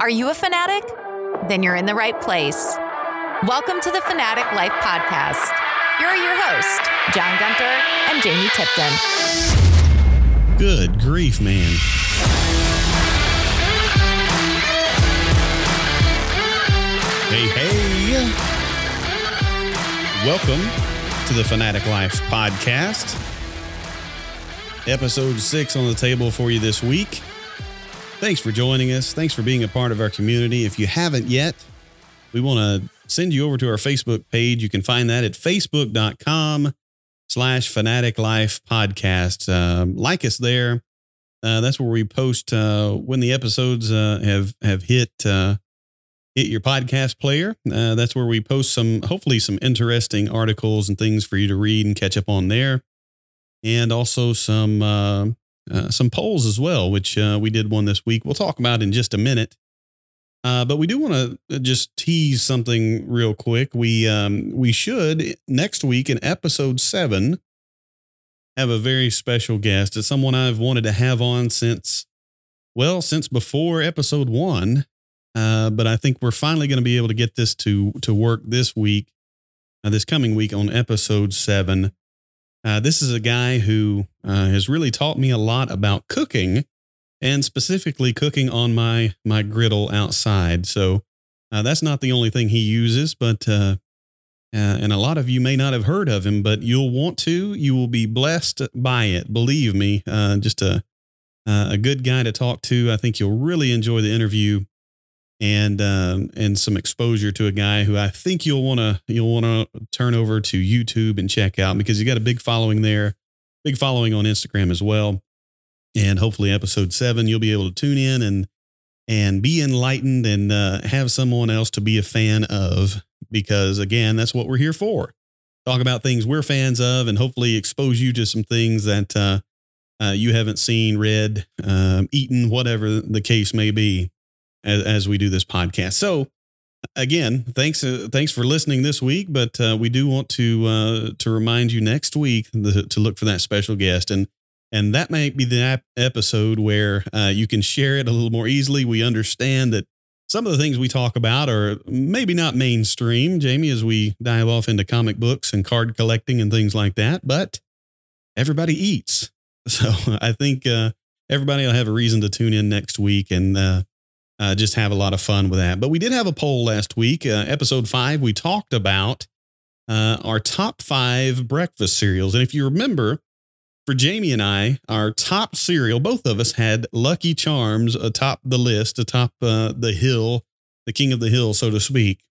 Are you a fanatic? Then you're in the right place. Welcome to the Fanatic Life Podcast. Here are your hosts, John Gunter and Jamie Tipton. Good grief, man. Hey, hey. Welcome to the Fanatic Life Podcast. Episode six on the table for you this week. Thanks for joining us. Thanks for being a part of our community. If you haven't yet, we want to send you over to our Facebook page. You can find that at facebook.com slash fanatic life podcast. Um, like us there. Uh, that's where we post uh, when the episodes uh, have have hit uh, hit your podcast player. Uh, that's where we post some hopefully some interesting articles and things for you to read and catch up on there, and also some uh, some polls as well, which uh, we did one this week. We'll talk about in just a minute. Uh, but we do want to just tease something real quick. We um, we should next week in episode seven have a very special guest. It's someone I've wanted to have on since, well, since before episode one. Uh, but I think we're finally going to be able to get this to to work this week, uh, this coming week on episode seven. Uh, this is a guy who uh, has really taught me a lot about cooking, and specifically cooking on my my griddle outside. So uh, that's not the only thing he uses, but uh, uh, and a lot of you may not have heard of him, but you'll want to. You will be blessed by it. Believe me. Uh, just a a good guy to talk to. I think you'll really enjoy the interview, and um, and some exposure to a guy who I think you'll want to you'll want to turn over to YouTube and check out because you got a big following there, big following on Instagram as well, and hopefully episode seven you'll be able to tune in and and be enlightened and uh, have someone else to be a fan of because again that's what we're here for. Talk about things we're fans of and hopefully expose you to some things that uh, uh, you haven't seen read um, eaten whatever the case may be as, as we do this podcast so again thanks uh, thanks for listening this week but uh, we do want to uh, to remind you next week the, to look for that special guest and and that might be the episode where uh, you can share it a little more easily. We understand that some of the things we talk about are maybe not mainstream, Jamie, as we dive off into comic books and card collecting and things like that, but everybody eats. So I think uh, everybody will have a reason to tune in next week and uh, just have a lot of fun with that. But we did have a poll last week, uh, episode five. We talked about uh, our top five breakfast cereals. And if you remember, for Jamie and I, our top cereal, both of us had Lucky Charms atop the list, atop uh, the hill, the king of the hill, so to speak.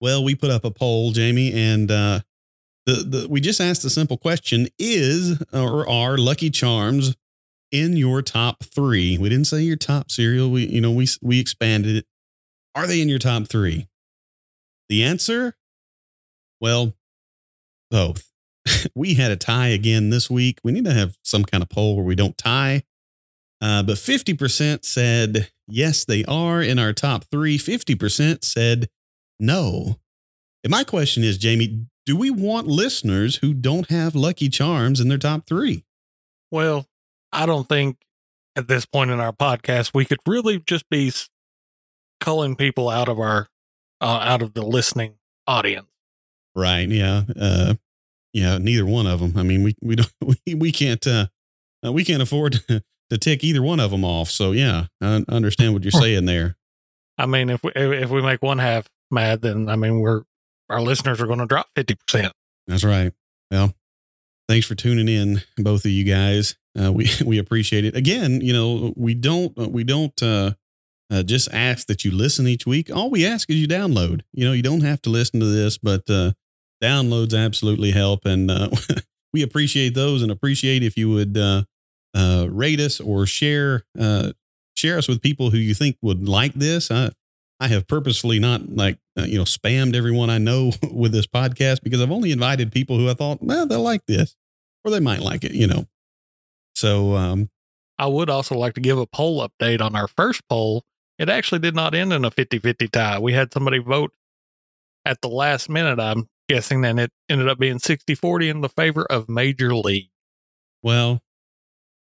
Well, we put up a poll, Jamie, and uh, the, the we just asked a simple question: Is or are Lucky Charms in your top three? We didn't say your top cereal. We you know we we expanded it. Are they in your top three? The answer, well, both. we had a tie again this week. We need to have some kind of poll where we don't tie. Uh, but 50% said, yes, they are in our top three. 50% said no. And my question is, Jamie, do we want listeners who don't have Lucky Charms in their top three? Well, I don't think at this point in our podcast we could really just be culling people out of our uh, out of the listening audience. Right. Yeah. Uh, yeah, neither one of them. I mean, we we don't we, we can't uh, uh we can't afford to, to tick either one of them off. So yeah, I understand what you're saying there. I mean, if we if we make one half mad, then I mean we're our listeners are going to drop fifty percent. That's right. Well, thanks for tuning in, both of you guys. Uh, we we appreciate it. Again, you know, we don't we don't uh, uh, just ask that you listen each week. All we ask is you download. You know, you don't have to listen to this, but uh, downloads absolutely help. And uh, we appreciate those and appreciate if you would uh, uh, rate us or share uh, share us with people who you think would like this. I, I have purposefully not like, uh, you know, spammed everyone I know with this podcast because I've only invited people who I thought, well, they'll like this or they might like it, you know. So, um, I would also like to give a poll update on our first poll. It actually did not end in a 50 50 tie. We had somebody vote at the last minute. I'm guessing and it ended up being 60 40 in the favor of Major League. Well,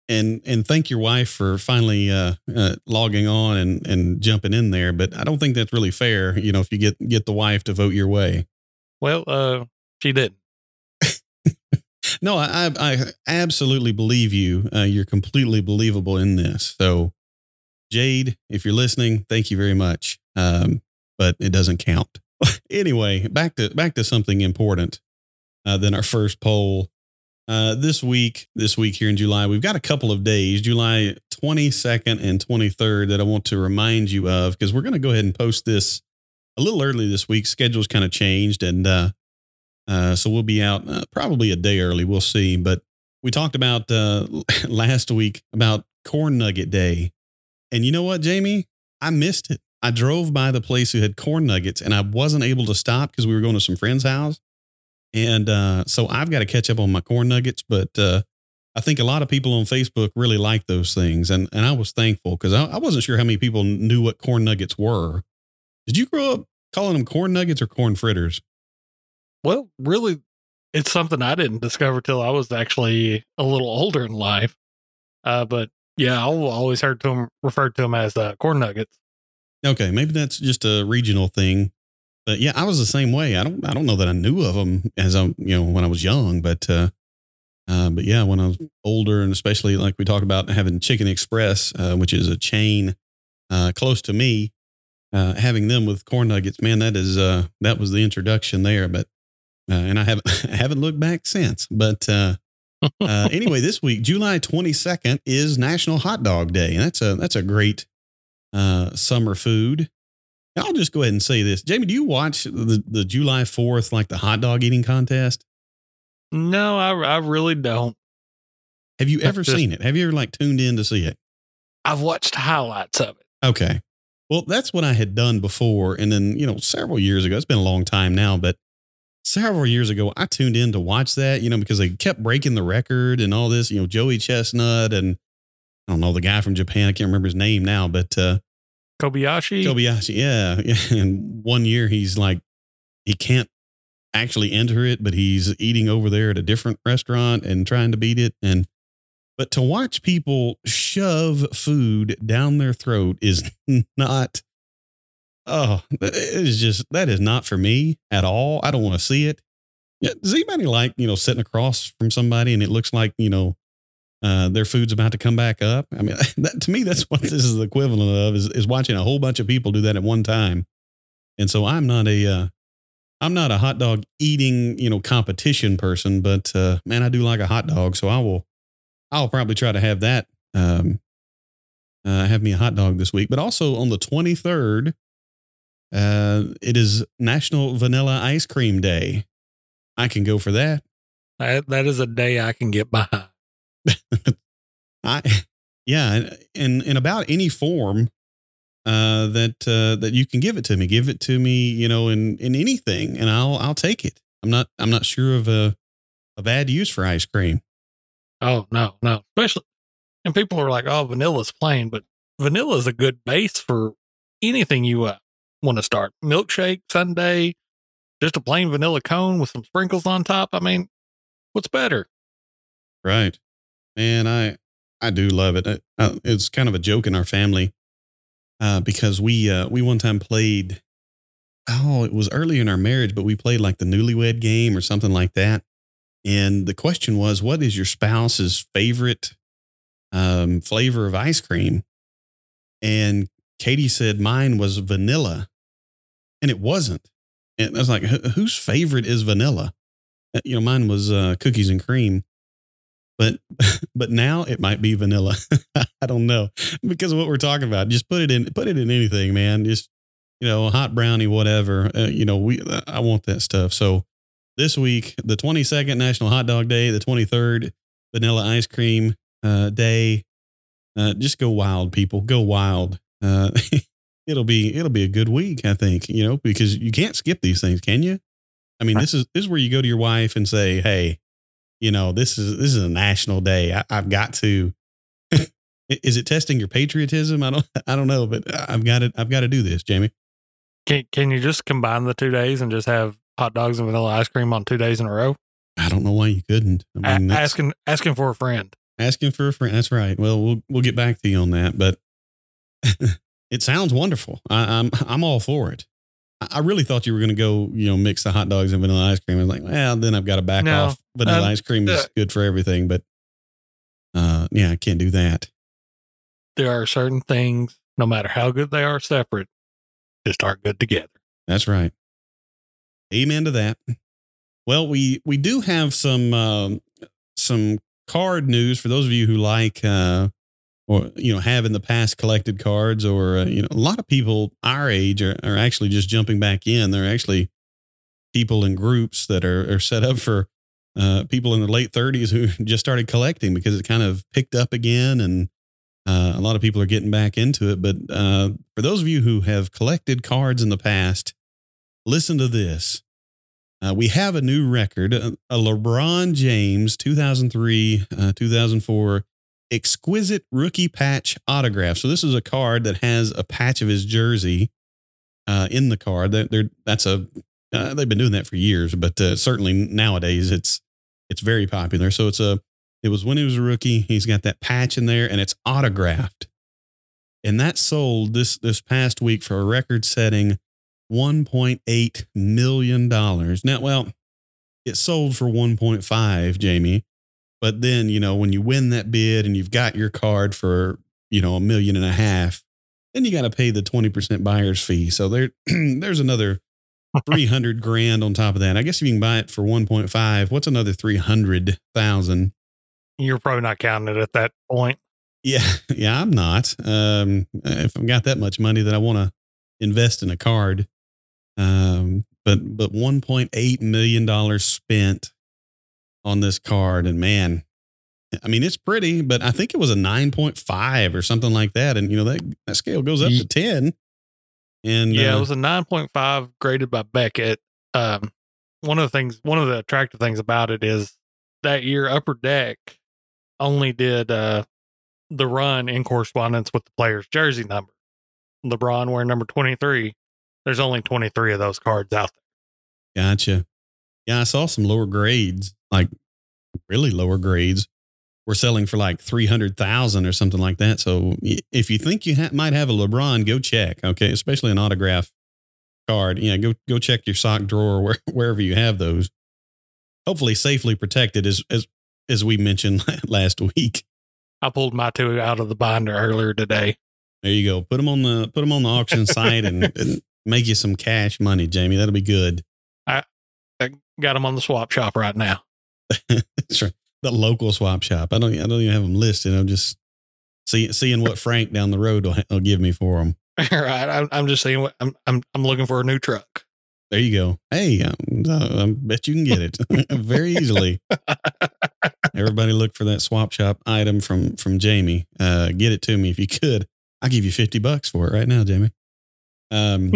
and and thank your wife for finally uh, uh, logging on and and jumping in there. But I don't think that's really fair. You know, if you get get the wife to vote your way. Well, uh, she didn't. No, I, I, absolutely believe you. Uh, you're completely believable in this. So, Jade, if you're listening, thank you very much. Um, but it doesn't count. anyway, back to back to something important uh, than our first poll. Uh, this week, this week here in July, we've got a couple of days, July 22nd and 23rd, that I want to remind you of because we're going to go ahead and post this a little early this week. Schedule's kind of changed, and uh, uh, so we'll be out uh, probably a day early. We'll see. But we talked about uh, last week about Corn Nugget Day, and you know what, Jamie? I missed it. I drove by the place who had corn nuggets, and I wasn't able to stop because we were going to some friend's house. And uh, so I've got to catch up on my corn nuggets, but uh, I think a lot of people on Facebook really like those things. And, and I was thankful because I, I wasn't sure how many people knew what corn nuggets were. Did you grow up calling them corn nuggets or corn fritters? Well, really, it's something I didn't discover till I was actually a little older in life. Uh, but yeah, I always heard to them referred to them as uh, corn nuggets. Okay, maybe that's just a regional thing. But yeah, I was the same way. I don't I don't know that I knew of them as I you know when I was young, but uh, uh, but yeah, when I was older, and especially like we talked about having Chicken Express, uh, which is a chain uh, close to me, uh, having them with corn nuggets, man, that is uh, that was the introduction there. But and I haven't I haven't looked back since. But uh, uh, anyway, this week, July twenty second, is National Hot Dog Day, and that's a that's a great uh, summer food. I'll just go ahead and say this. Jamie, do you watch the, the July 4th, like the hot dog eating contest? No, I, I really don't. Have you ever just, seen it? Have you ever like tuned in to see it? I've watched highlights of it. Okay. Well, that's what I had done before. And then, you know, several years ago, it's been a long time now, but several years ago, I tuned in to watch that, you know, because they kept breaking the record and all this, you know, Joey Chestnut and I don't know, the guy from Japan. I can't remember his name now, but uh, Kobayashi. Kobayashi, yeah, yeah. And one year he's like, he can't actually enter it, but he's eating over there at a different restaurant and trying to beat it. And but to watch people shove food down their throat is not. Oh, it is just that is not for me at all. I don't want to see it. Does anybody like you know sitting across from somebody and it looks like you know uh, their food's about to come back up. I mean, that, to me, that's what this is the equivalent of is, is watching a whole bunch of people do that at one time. And so I'm not a, uh, I'm not a hot dog eating, you know, competition person, but, uh, man, I do like a hot dog. So I will, I'll probably try to have that, um, uh, have me a hot dog this week, but also on the 23rd, uh, it is National Vanilla Ice Cream Day. I can go for that. That, that is a day I can get by. I yeah, in in about any form uh, that uh, that you can give it to me. Give it to me, you know, in in anything, and I'll I'll take it. I'm not I'm not sure of a a bad use for ice cream. Oh no, no, especially and people are like, oh, vanilla's plain, but vanilla is a good base for anything you uh, want to start. Milkshake, sundae, just a plain vanilla cone with some sprinkles on top. I mean, what's better? Right. Man, I I do love it. Uh, it's kind of a joke in our family uh, because we uh, we one time played. Oh, it was early in our marriage, but we played like the newlywed game or something like that. And the question was, what is your spouse's favorite um, flavor of ice cream? And Katie said mine was vanilla, and it wasn't. And I was like, whose favorite is vanilla? Uh, you know, mine was uh, cookies and cream but but now it might be vanilla. I don't know because of what we're talking about. Just put it in put it in anything, man. Just you know, hot brownie, whatever. Uh, you know, we I want that stuff. So this week, the 22nd National Hot Dog Day, the 23rd Vanilla Ice Cream uh, Day. Uh, just go wild, people. Go wild. Uh, it'll be it'll be a good week, I think. You know, because you can't skip these things, can you? I mean, this is this is where you go to your wife and say, "Hey, you know, this is this is a national day. I, have got to. is it testing your patriotism? I don't I don't know, but I've got to I've got to do this, Jamie. Can can you just combine the two days and just have hot dogs and vanilla ice cream on two days in a row? I don't know why you couldn't. I mean, asking asking for a friend. Asking for a friend. That's right. Well, we'll we'll get back to you on that, but it sounds wonderful. I, I'm I'm all for it. I I really thought you were going to go, you know, mix the hot dogs and vanilla ice cream. I was like, well, then I've got to back No. off. Vanilla Um, ice cream is uh, good for everything, but uh, yeah, I can't do that. There are certain things, no matter how good they are separate, just aren't good together. That's right. Amen to that. Well, we we do have some um, some card news for those of you who like uh, or you know have in the past collected cards, or uh, you know a lot of people our age are, are actually just jumping back in. They're actually people in groups that are, are set up for uh, people in the late 30s who just started collecting because it kind of picked up again and uh, a lot of people are getting back into it. But uh, for those of you who have collected cards in the past, listen to this. Uh, we have a new record, a, LeBron James 2003 uh, 2004 exquisite rookie patch autograph. So this is a card that has a patch of his jersey uh, in the card. That they're, that's a uh, they've been doing that for years, but uh, certainly nowadays it's it's very popular. So it's a it was when he was a rookie. He's got that patch in there, and it's autographed, and that sold this this past week for a record setting one point eight million dollars. Now, well, it sold for one point five, Jamie. But then you know when you win that bid and you've got your card for you know a million and a half, then you got to pay the twenty percent buyer's fee. So there there's another 300 grand on top of that. I guess if you can buy it for 1.5, what's another 300,000? You're probably not counting it at that point. Yeah, yeah, I'm not. Um, if I've got that much money that I want to invest in a card, um, but but 1.8 million dollars spent on this card, and man, I mean it's pretty, but I think it was a 9.5 or something like that, and you know that that scale goes up to 10. And Yeah, uh, it was a 9.5 graded by Beckett. Um, one of the things, one of the attractive things about it is that year Upper Deck only did uh, the run in correspondence with the player's jersey number. LeBron wearing number 23. There's only 23 of those cards out there. Gotcha. Yeah, I saw some lower grades, like really lower grades, were selling for like three hundred thousand or something like that. So if you think you ha- might have a LeBron, go check. Okay, especially an autograph card. Yeah, go go check your sock drawer where, wherever you have those. Hopefully, safely protected, as as as we mentioned last week. I pulled my two out of the binder earlier today. There you go. Put them on the put them on the auction site and, and make you some cash money, Jamie. That'll be good. I got them on the swap shop right now. That's right. The local swap shop. I don't. I don't even have them listed. I'm just see, seeing what Frank down the road will, will give me for them. right. I'm, I'm just saying, what- I'm, I'm, I'm looking for a new truck. There you go. Hey, um, uh, I bet you can get it very easily. Everybody look for that swap shop item from from Jamie. Uh, get it to me if you could. I'll give you fifty bucks for it right now, Jamie. Um,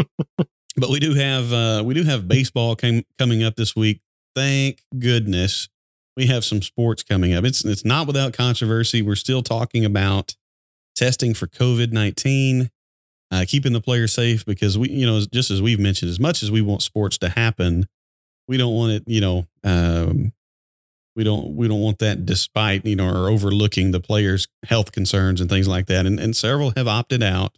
but we do have uh, we do have baseball came, coming up this week. Thank goodness we have some sports coming up. It's it's not without controversy. We're still talking about testing for COVID nineteen, uh, keeping the players safe because we you know just as we've mentioned, as much as we want sports to happen, we don't want it. You know, um, we don't we don't want that despite you know or overlooking the players' health concerns and things like that. And and several have opted out,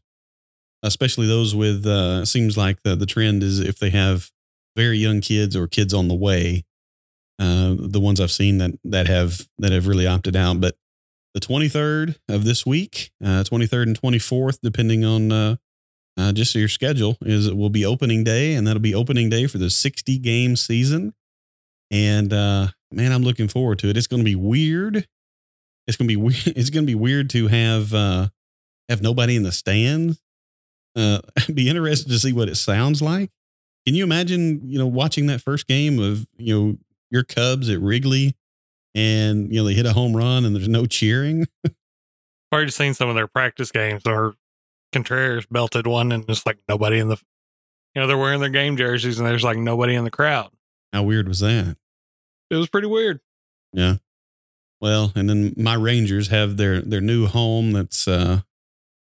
especially those with. Uh, seems like the the trend is if they have very young kids or kids on the way. Uh, the ones I've seen that that have that have really opted out, but the 23rd of this week, uh, 23rd and 24th, depending on uh, uh, just your schedule, is it will be opening day, and that'll be opening day for the 60 game season. And uh, man, I'm looking forward to it. It's going to be weird. It's going to be weird. It's going to be weird to have uh, have nobody in the stands. Uh, be interested to see what it sounds like. Can you imagine, you know, watching that first game of you know your Cubs at Wrigley, and you know they hit a home run and there's no cheering? I've already seen some of their practice games or Contreras belted one and just like nobody in the, you know, they're wearing their game jerseys and there's like nobody in the crowd. How weird was that? It was pretty weird. Yeah. Well, and then my Rangers have their their new home that's uh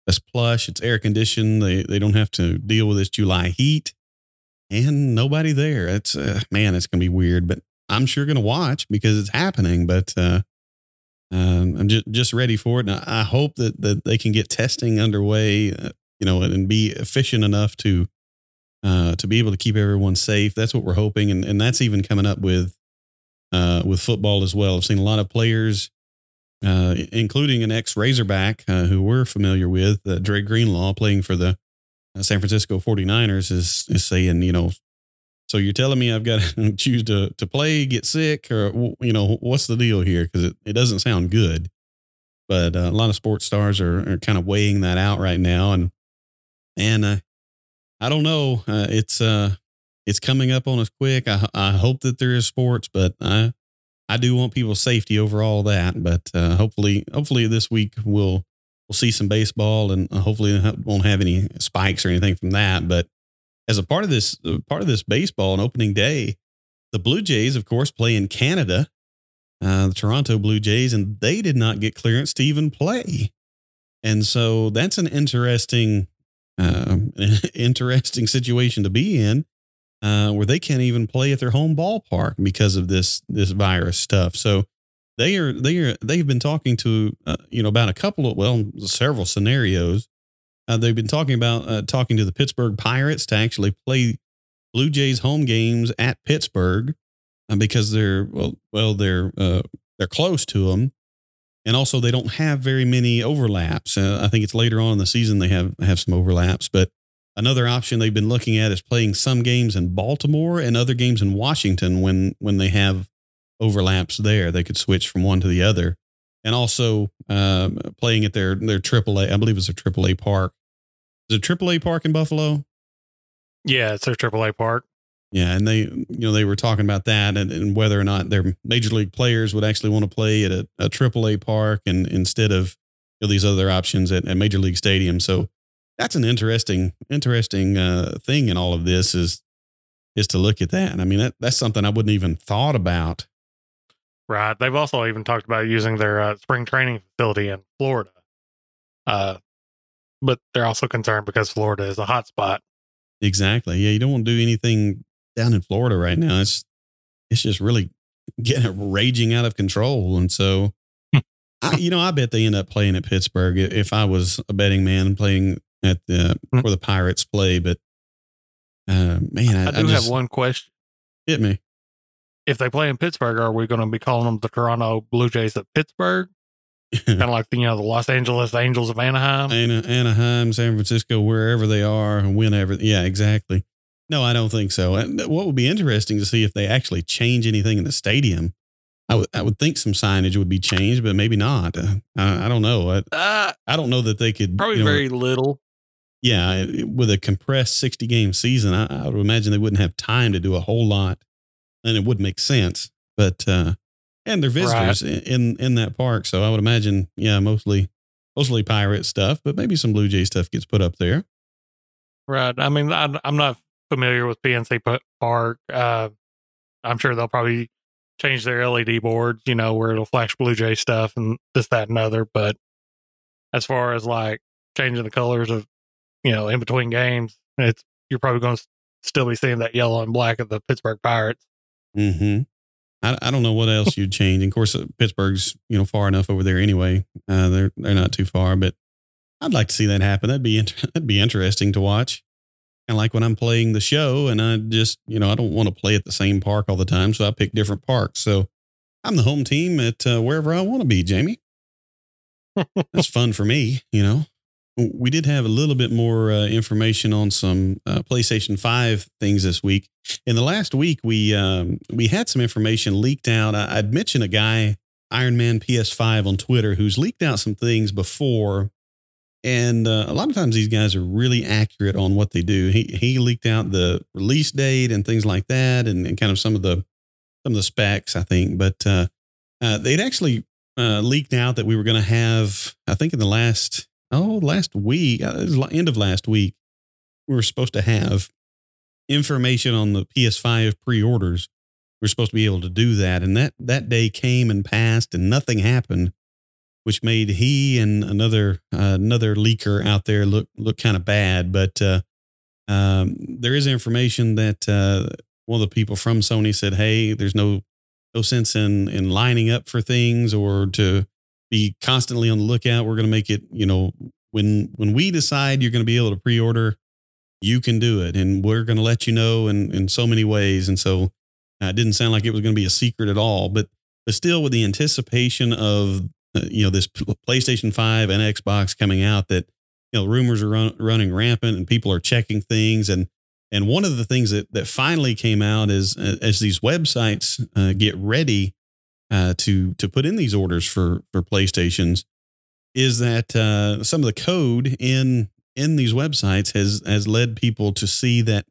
that's plush, it's air conditioned. They they don't have to deal with this July heat and nobody there. It's uh, man, it's to be weird, but I'm sure to watch because it's happening, but uh um, I'm just just ready for it, and I, I hope that that they can get testing underway, uh, you know, and, and be efficient enough to uh, to be able to keep everyone safe. That's what we're hoping, and and that's even coming up with uh, with football as well. I've seen a lot of players, uh, including an ex Razorback uh, who we're familiar with, uh, Dre Greenlaw, playing for the uh, San Francisco 49ers, is is saying, you know, so you're telling me I've got to choose to to play, get sick, or you know, what's the deal here? Because it, it doesn't sound good. But uh, a lot of sports stars are, are kind of weighing that out right now, and and I don't know. It's uh, it's coming up on us quick. I I hope that there is sports, but I I do want people's safety over all that. But uh, hopefully, hopefully this week we'll we'll see some baseball, and uh, hopefully won't have any spikes or anything from that. But as a part of this uh, part of this baseball and opening day, the Blue Jays, of course, play in Canada. Uh, the Toronto Blue Jays, and they did not get clearance to even play. And so that's an interesting uh, interesting situation to be in, uh, where they can't even play at their home ballpark because of this this virus stuff. So they are they are they've been talking to uh, you know about a couple of well several scenarios. Uh, they've been talking about uh, talking to the Pittsburgh Pirates to actually play Blue Jays home games at Pittsburgh uh, because they're well well they're they're close to them and also they don't have very many overlaps. Uh, I think it's later on in the season they have have some overlaps, but another option they've been looking at is playing some games in Baltimore and other games in Washington when when they have overlaps there. They could switch from one to the other, and also um, playing at their their AAA. I believe it's a AAA park. Is it AAA park in Buffalo? Yeah, it's their AAA park. Yeah, and they you know they were talking about that and, and whether or not their major league players would actually want to play at a, a AAA park and instead of you know, these other options at, at major league stadiums. So that's an interesting interesting uh, thing in all of this is is to look at that. And I mean that, that's something I wouldn't even thought about. Right. They've also even talked about using their uh, spring training facility in Florida. Uh, but they're also concerned because Florida is a hot spot. Exactly. Yeah, you don't want to do anything down in Florida right now. It's it's just really getting raging out of control, and so I, you know, I bet they end up playing at Pittsburgh if I was a betting man and playing at the Hmm. where the Pirates play. But uh, man, I, I do just, have one question. hit me. If they play in Pittsburgh, are we going to be calling them the Toronto Blue Jays of Pittsburgh? kind of like the, you know the Los Angeles Angels of Anaheim. Ana- Anaheim, San Francisco, wherever they are, and whenever. Yeah, exactly. No, I don't think so. And what would be interesting to see if they actually change anything in the stadium. I would I would think some signage would be changed, but maybe not. Uh, I, I don't know. I, Uh, I don't know that they could probably you know, very little. Yeah, with a compressed 60 game season, I, I would imagine they wouldn't have time to do a whole lot and it would make sense. But, uh, and they're visitors in, in, in that park. So I would imagine, yeah, mostly, mostly pirate stuff, but maybe some Blue Jay stuff gets put up there. Right. I mean, I, I'm not familiar with PNC Park. Uh, I'm sure they'll probably change their LED boards, you know, where it'll flash Blue Jay stuff and this, that, and other. But as far as like changing the colors of, you know, in between games, it's you're probably going to still be seeing that yellow and black of the Pittsburgh Pirates. hmm I, I don't know what else you'd change. And of course, uh, Pittsburgh's, you know, far enough over there anyway. Uh, they're, they're not too far, but I'd like to see that happen. That'd be, int- that'd be interesting to watch. Of like when I'm playing the show and I just, you know, I don't want to play at the same park all the time. So I pick different parks. So I'm the home team at uh, wherever I want to be, Jamie. That's fun for me, you know. We did have a little bit more uh, information on some uh, PlayStation 5 things this week. In the last week, we um, we had some information leaked out. I, I'd mentioned a guy, Iron Man PS5 on Twitter, who's leaked out some things before. And uh, a lot of times these guys are really accurate on what they do. He he leaked out the release date and things like that, and, and kind of some of the some of the specs, I think. But uh, uh, they'd actually uh, leaked out that we were going to have, I think, in the last oh last week, uh, end of last week, we were supposed to have information on the PS5 pre-orders. We are supposed to be able to do that, and that that day came and passed, and nothing happened, which made he and another uh, another leaker out there look look kind of bad. But uh, um, there is information that uh, one of the people from Sony said, "Hey, there's no no sense in in lining up for things or to be constantly on the lookout. We're going to make it, you know, when when we decide you're going to be able to pre-order, you can do it, and we're going to let you know in in so many ways. And so uh, it didn't sound like it was going to be a secret at all, but but still, with the anticipation of uh, you know this PlayStation Five and Xbox coming out, that you know rumors are run, running rampant, and people are checking things, and and one of the things that that finally came out is uh, as these websites uh, get ready uh, to to put in these orders for for PlayStations, is that uh, some of the code in in these websites has has led people to see that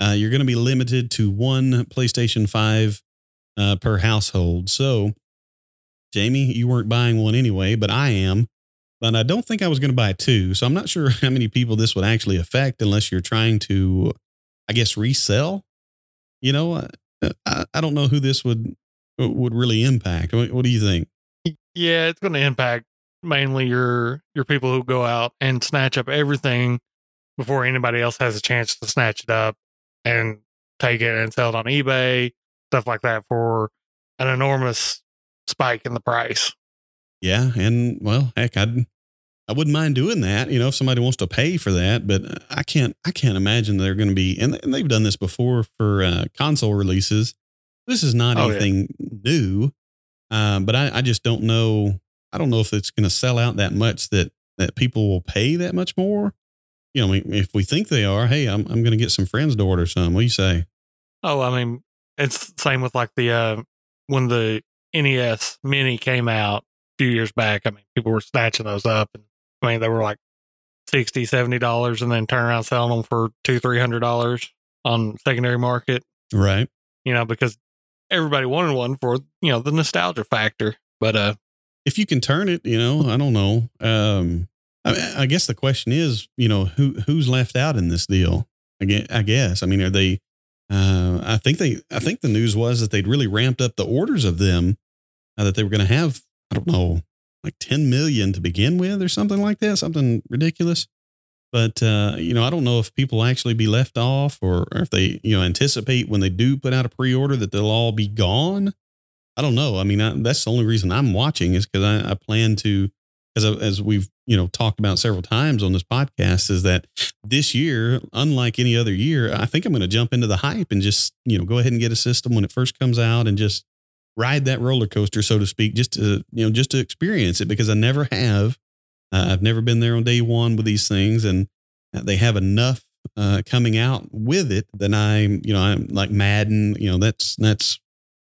uh, you're going to be limited to one PlayStation Five uh, per household. So, Jamie, you weren't buying one anyway, but I am. But I don't think I was going to buy two. So I'm not sure how many people this would actually affect unless you're trying to, I guess, resell. You know, uh, I, I don't know who this would would really impact. What, what do you think? Yeah, it's going to impact mainly your your people who go out and snatch up everything before anybody else has a chance to snatch it up and take it and sell it on eBay, stuff like that for an enormous spike in the price. Yeah, and well, heck, I'd I wouldn't mind doing that, you know, if somebody wants to pay for that. But I can't I can't imagine they're going to be, and, they've done this before for uh, console releases. This is not oh, anything yeah. new, um, but I, I just don't know. I don't know if it's going to sell out that much that that people will pay that much more. You know, if we think they are, hey, I'm I'm going to get some friends to order some. What do you say? Oh, I mean, it's same with like the uh, when the NES Mini came out a few years back. I mean, people were snatching those up, and I mean, they were like 60 70 dollars, and then turn around selling them for two three hundred dollars on secondary market. Right. You know, because everybody wanted one for you know the nostalgia factor. But uh, if you can turn it, you know, I don't know. Um, I, I guess the question is, you know, who who's left out in this deal? I I guess. I mean, are they? Uh, I think they. I think the news was that they'd really ramped up the orders of them. Uh, that they were going to have. I don't know, like ten million to begin with, or something like that. Something ridiculous. But uh, you know, I don't know if people actually be left off, or, or if they you know anticipate when they do put out a pre-order that they'll all be gone. I don't know. I mean, I, that's the only reason I'm watching is because I, I, plan to, as as we've you know talked about several times on this podcast, is that this year, unlike any other year, I think I'm going to jump into the hype and just you know go ahead and get a system when it first comes out and just ride that roller coaster, so to speak, just to you know just to experience it because I never have. Uh, I've never been there on day one with these things, and they have enough uh, coming out with it that I'm, you know, I'm like Madden. You know, that's that's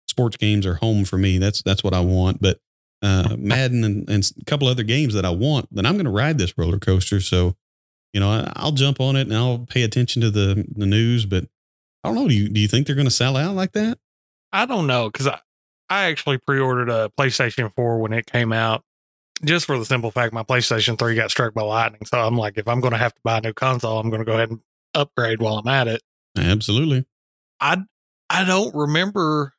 sports games are home for me. That's that's what I want. But uh, Madden and, and a couple other games that I want, then I'm going to ride this roller coaster. So, you know, I, will jump on it and I'll pay attention to the the news. But I don't know. Do you do you think they're going to sell out like that? I don't know because I I actually pre-ordered a PlayStation 4 when it came out, just for the simple fact my PlayStation 3 got struck by lightning. So I'm like, if I'm going to have to buy a new console, I'm going to go ahead and upgrade while I'm at it. Absolutely. I I don't remember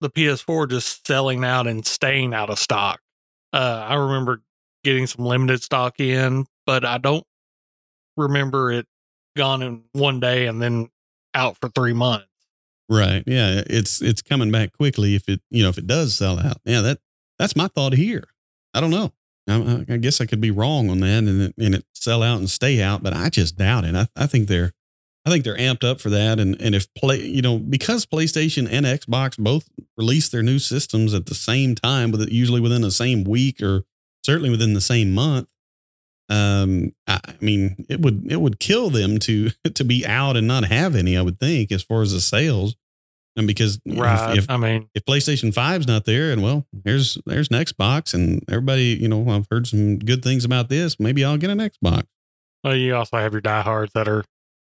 the PS4 just selling out and staying out of stock. Uh, I remember getting some limited stock in, but I don't remember it gone in one day and then out for three months. Right. Yeah. It's it's coming back quickly if it you know if it does sell out. Yeah. That that's my thought here. I don't know. I, I guess I could be wrong on that and it, and it sell out and stay out, but I just doubt it. I, I think they're, I think they're amped up for that. And, and if play, you know, because PlayStation and Xbox both release their new systems at the same time, with it usually within the same week or certainly within the same month. Um, I mean, it would, it would kill them to, to be out and not have any, I would think, as far as the sales. And because right, if, if, I mean, if PlayStation 5's not there, and well, here's there's an Xbox, and everybody, you know, I've heard some good things about this. Maybe I'll get an Xbox. Well, you also have your diehards that are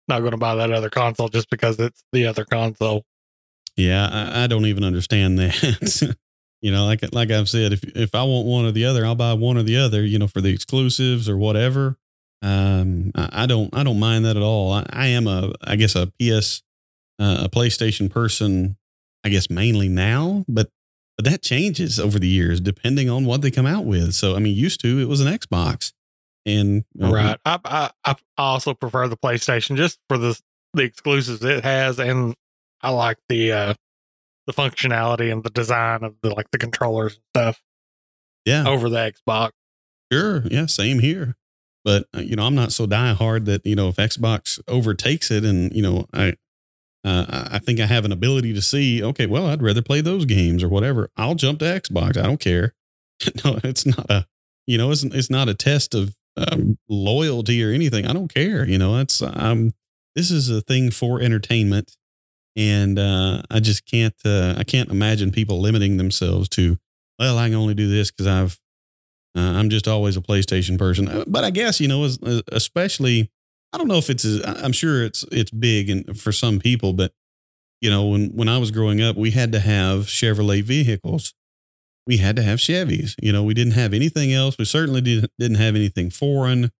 not going to buy that other console just because it's the other console. Yeah, I, I don't even understand that. you know, like like I've said, if if I want one or the other, I'll buy one or the other. You know, for the exclusives or whatever. Um, I, I don't I don't mind that at all. I, I am a I guess a PS uh, a PlayStation person, I guess mainly now, but but that changes over the years depending on what they come out with. So I mean, used to it was an Xbox, and you know, right. I, I I also prefer the PlayStation just for the the exclusives it has, and I like the uh the functionality and the design of the like the controllers and stuff. Yeah. over the Xbox. Sure. Yeah. Same here. But, uh, you know, I'm not so die hard that, you know, if Xbox overtakes it and, you know, I, uh, I think I have an ability to see, okay, well, I'd rather play those games or whatever. I'll jump to Xbox. I don't care. no, it's not a, you know, it's, it's not a test of um, loyalty or anything. I don't care. You know, it's, um, this is a thing for entertainment. And uh, I just can't, uh, I can't imagine people limiting themselves to, well, I can only do this because I've, uh, I'm just always a PlayStation person. Uh, But I guess, you know, especially, I don't know if it's, I'm sure it's, it's big and for some people, but you know, when, when I was growing up, we had to have Chevrolet vehicles. We had to have Chevys. You know, we didn't have anything else. We certainly didn't, didn't have anything foreign.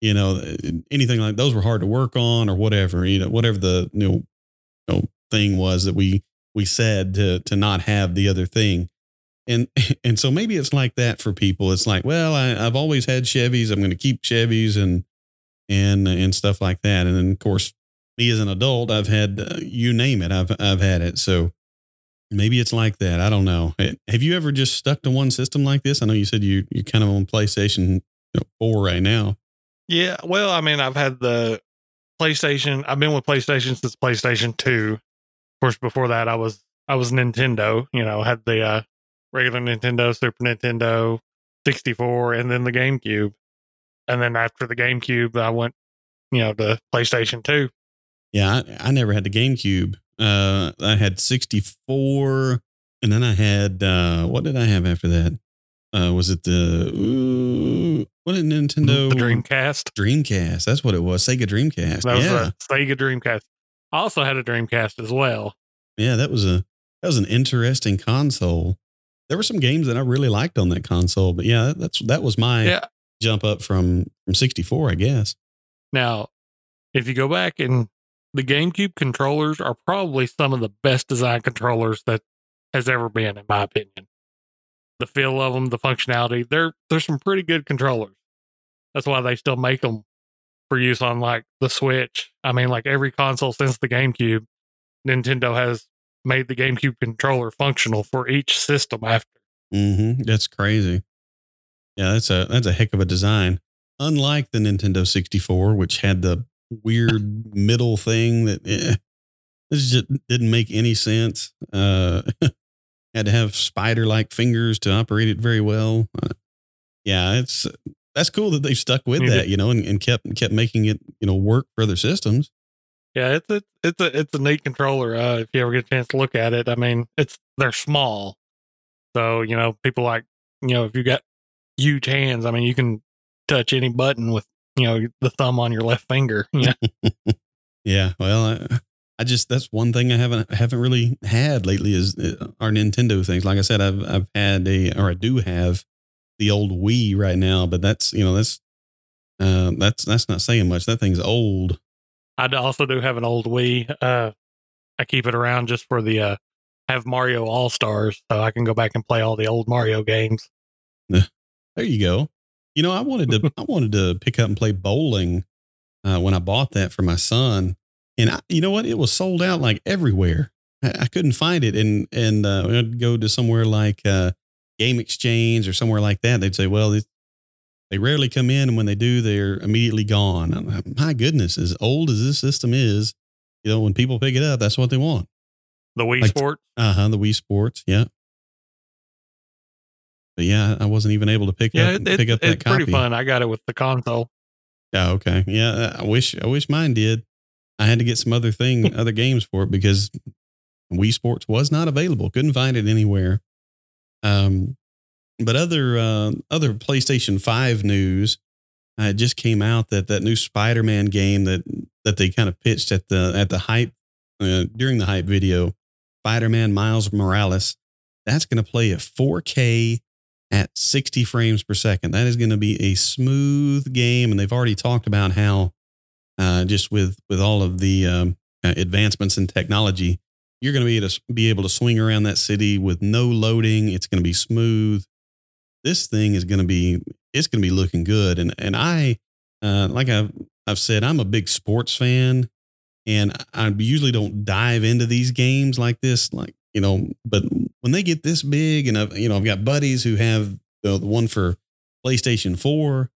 You know, uh, anything like those were hard to work on or whatever. You know, whatever the you know, you know thing was that we we said to to not have the other thing. And and so maybe it's like that for people. It's like, well, I, I've always had Chevys. I'm going to keep Chevys and and and stuff like that. And then of course, me as an adult, I've had uh, you name it. I've I've had it. So maybe it's like that. I don't know. Have you ever just stuck to one system like this? I know you said you you kind of on PlayStation four right now. Yeah, well, I mean, I've had the PlayStation. I've been with PlayStation since PlayStation Two. Of course, before that, I was I was Nintendo. You know, had the uh, regular Nintendo, Super Nintendo, sixty four, and then the GameCube. And then after the GameCube, I went, you know, to PlayStation Two. Yeah, I, I never had the GameCube. Uh, I had 64, and then I had uh, what did I have after that? Uh, was it the ooh, what did Nintendo the Dreamcast. Dreamcast? That's what it was. Sega Dreamcast. That was yeah, a Sega Dreamcast. I also had a Dreamcast as well. yeah, that was a that was an interesting console. There were some games that I really liked on that console, but yeah, that's that was my Yeah. Jump up from from 64, I guess. Now, if you go back and the GameCube controllers are probably some of the best design controllers that has ever been, in my opinion. The feel of them, the functionality, they're they're some pretty good controllers. That's why they still make them for use on like the Switch. I mean, like every console since the GameCube, Nintendo has made the GameCube controller functional for each system after. Mm-hmm. That's crazy. Yeah, that's a that's a heck of a design. Unlike the Nintendo 64, which had the weird middle thing that eh, this just didn't make any sense. Uh, had to have spider-like fingers to operate it very well. Uh, yeah, it's that's cool that they've stuck with You that, you know, and, and kept kept making it, you know, work for other systems. Yeah, it's a it's a it's a neat controller. Uh, if you ever get a chance to look at it, I mean, it's they're small, so you know people like you know if you got huge hands, I mean, you can touch any button with you know the thumb on your left finger. Yeah, Yeah, well, I, I just that's one thing I haven't haven't really had lately is uh, our Nintendo things. Like I said, I've I've had a or I do have the old Wii right now, but that's you know that's uh, that's that's not saying much. That thing's old. I also do have an old Wii. Uh, I keep it around just for the uh, have Mario All Stars, so I can go back and play all the old Mario games. There you go. You know, I wanted to I wanted to pick up and play bowling uh, when I bought that for my son, and I, you know what? It was sold out like everywhere. I, I couldn't find it, and and uh, I'd go to somewhere like uh, Game Exchange or somewhere like that. They'd say, "Well, they, they rarely come in, and when they do, they're immediately gone." Like, My goodness, as old as this system is, you know, when people pick it up, that's what they want. The Wii Like- Sports. Uh huh. The Wii Sports, yeah. But yeah, I wasn't even able to pick Yeah, up it, pick it, up that it's copy. pretty fun. I got it with the console. Yeah, okay. Yeah, I wish I wish mine did. I had to get some other thing, other games for it because Wii Sports was not available. Couldn't find it anywhere. Um, but other uh, other PlayStation Five news, uh, it just came out that that new Spider Man game that that they kind of pitched at the at the hype uh, during the hype video, Spider Man Miles Morales, that's going to play at 4K at 60 frames per second. That is going to be a smooth game, and they've already talked about how uh, just with with all of the um, uh, advancements in technology, you're going to be able to be able to swing around that city with no loading. It's going to be smooth. This thing is going to be it's going to be looking good, and and I uh, like I've I've said I'm a big sports fan, and I usually don't dive into these games like this, like you know, but when they get this big, and I've you know I've got buddies who have the, the one for PlayStation 4,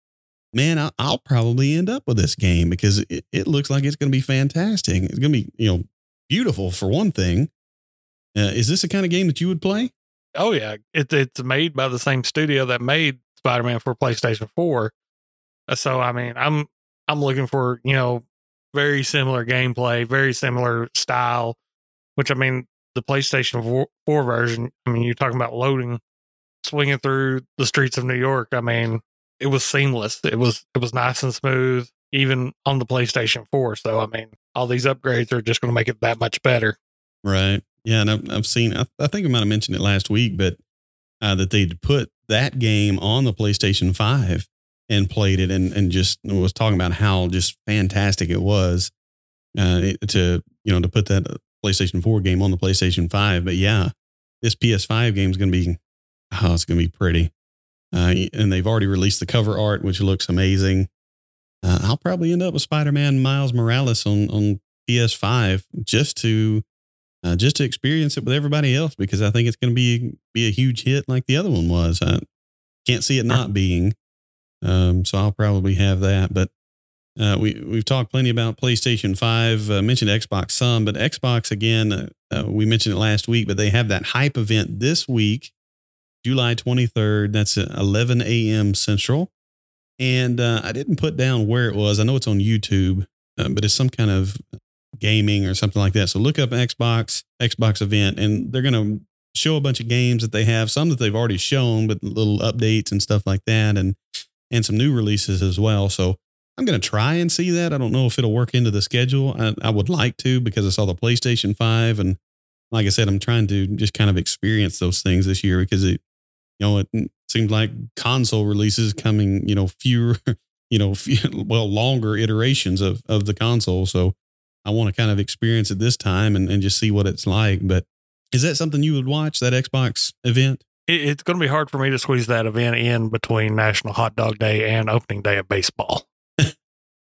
man, I, I'll probably end up with this game because it, it looks like it's going to be fantastic. It's going to be, you know, beautiful for one thing. Uh, is this the kind of game that you would play? Oh yeah, it's it's made by the same studio that made Spider Man for PlayStation Four. Uh, So I mean, I'm I'm looking for you know very similar gameplay, very similar style. Which I mean, the PlayStation 4, 4 version. I mean, you're talking about loading, swinging through the streets of New York. I mean, it was seamless. It was it was nice and smooth, even on the PlayStation Four. So I mean, all these upgrades are just going to make it that much better. Right. Yeah. And I've, I've seen, I, I think I might have mentioned it last week, but uh, that they'd put that game on the PlayStation 5 and played it and, and just was talking about how just fantastic it was uh, to, you know, to put that PlayStation 4 game on the PlayStation 5. But yeah, this PS5 game is going to be, oh, it's going to be pretty. Uh, and they've already released the cover art, which looks amazing. Uh, I'll probably end up with Spider Man Miles Morales on, on PS5 just to uh, just to experience it with everybody else because I think it's going to be be a huge hit like the other one was. I can't see it not being. Um, so I'll probably have that. But uh, we we've talked plenty about PlayStation Five. Uh, mentioned Xbox some, but Xbox again. Uh, uh, we mentioned it last week, but they have that hype event this week, July twenty third. That's at eleven a.m. Central. And uh, I didn't put down where it was. I know it's on YouTube, uh, but it's some kind of gaming or something like that. So look up Xbox, Xbox event, and they're to show a bunch of games that they have, some that they've already shown, but little updates and stuff like that, and and some new releases as well. So I'm going to try and see that. I don't know if it'll work into the schedule. I, I would like to because I saw the PlayStation 5. And like I said, I'm trying to just kind of experience those things this year because it, you know, it seems like console releases coming, you know, fewer, you know, few, well, longer iterations of, of the console. So I want to kind of experience it this time and, and just see what it's like. But is that something you would watch, that Xbox event? It, it's going to be hard for me to squeeze that event in between National Hot Dog Day and opening day of baseball.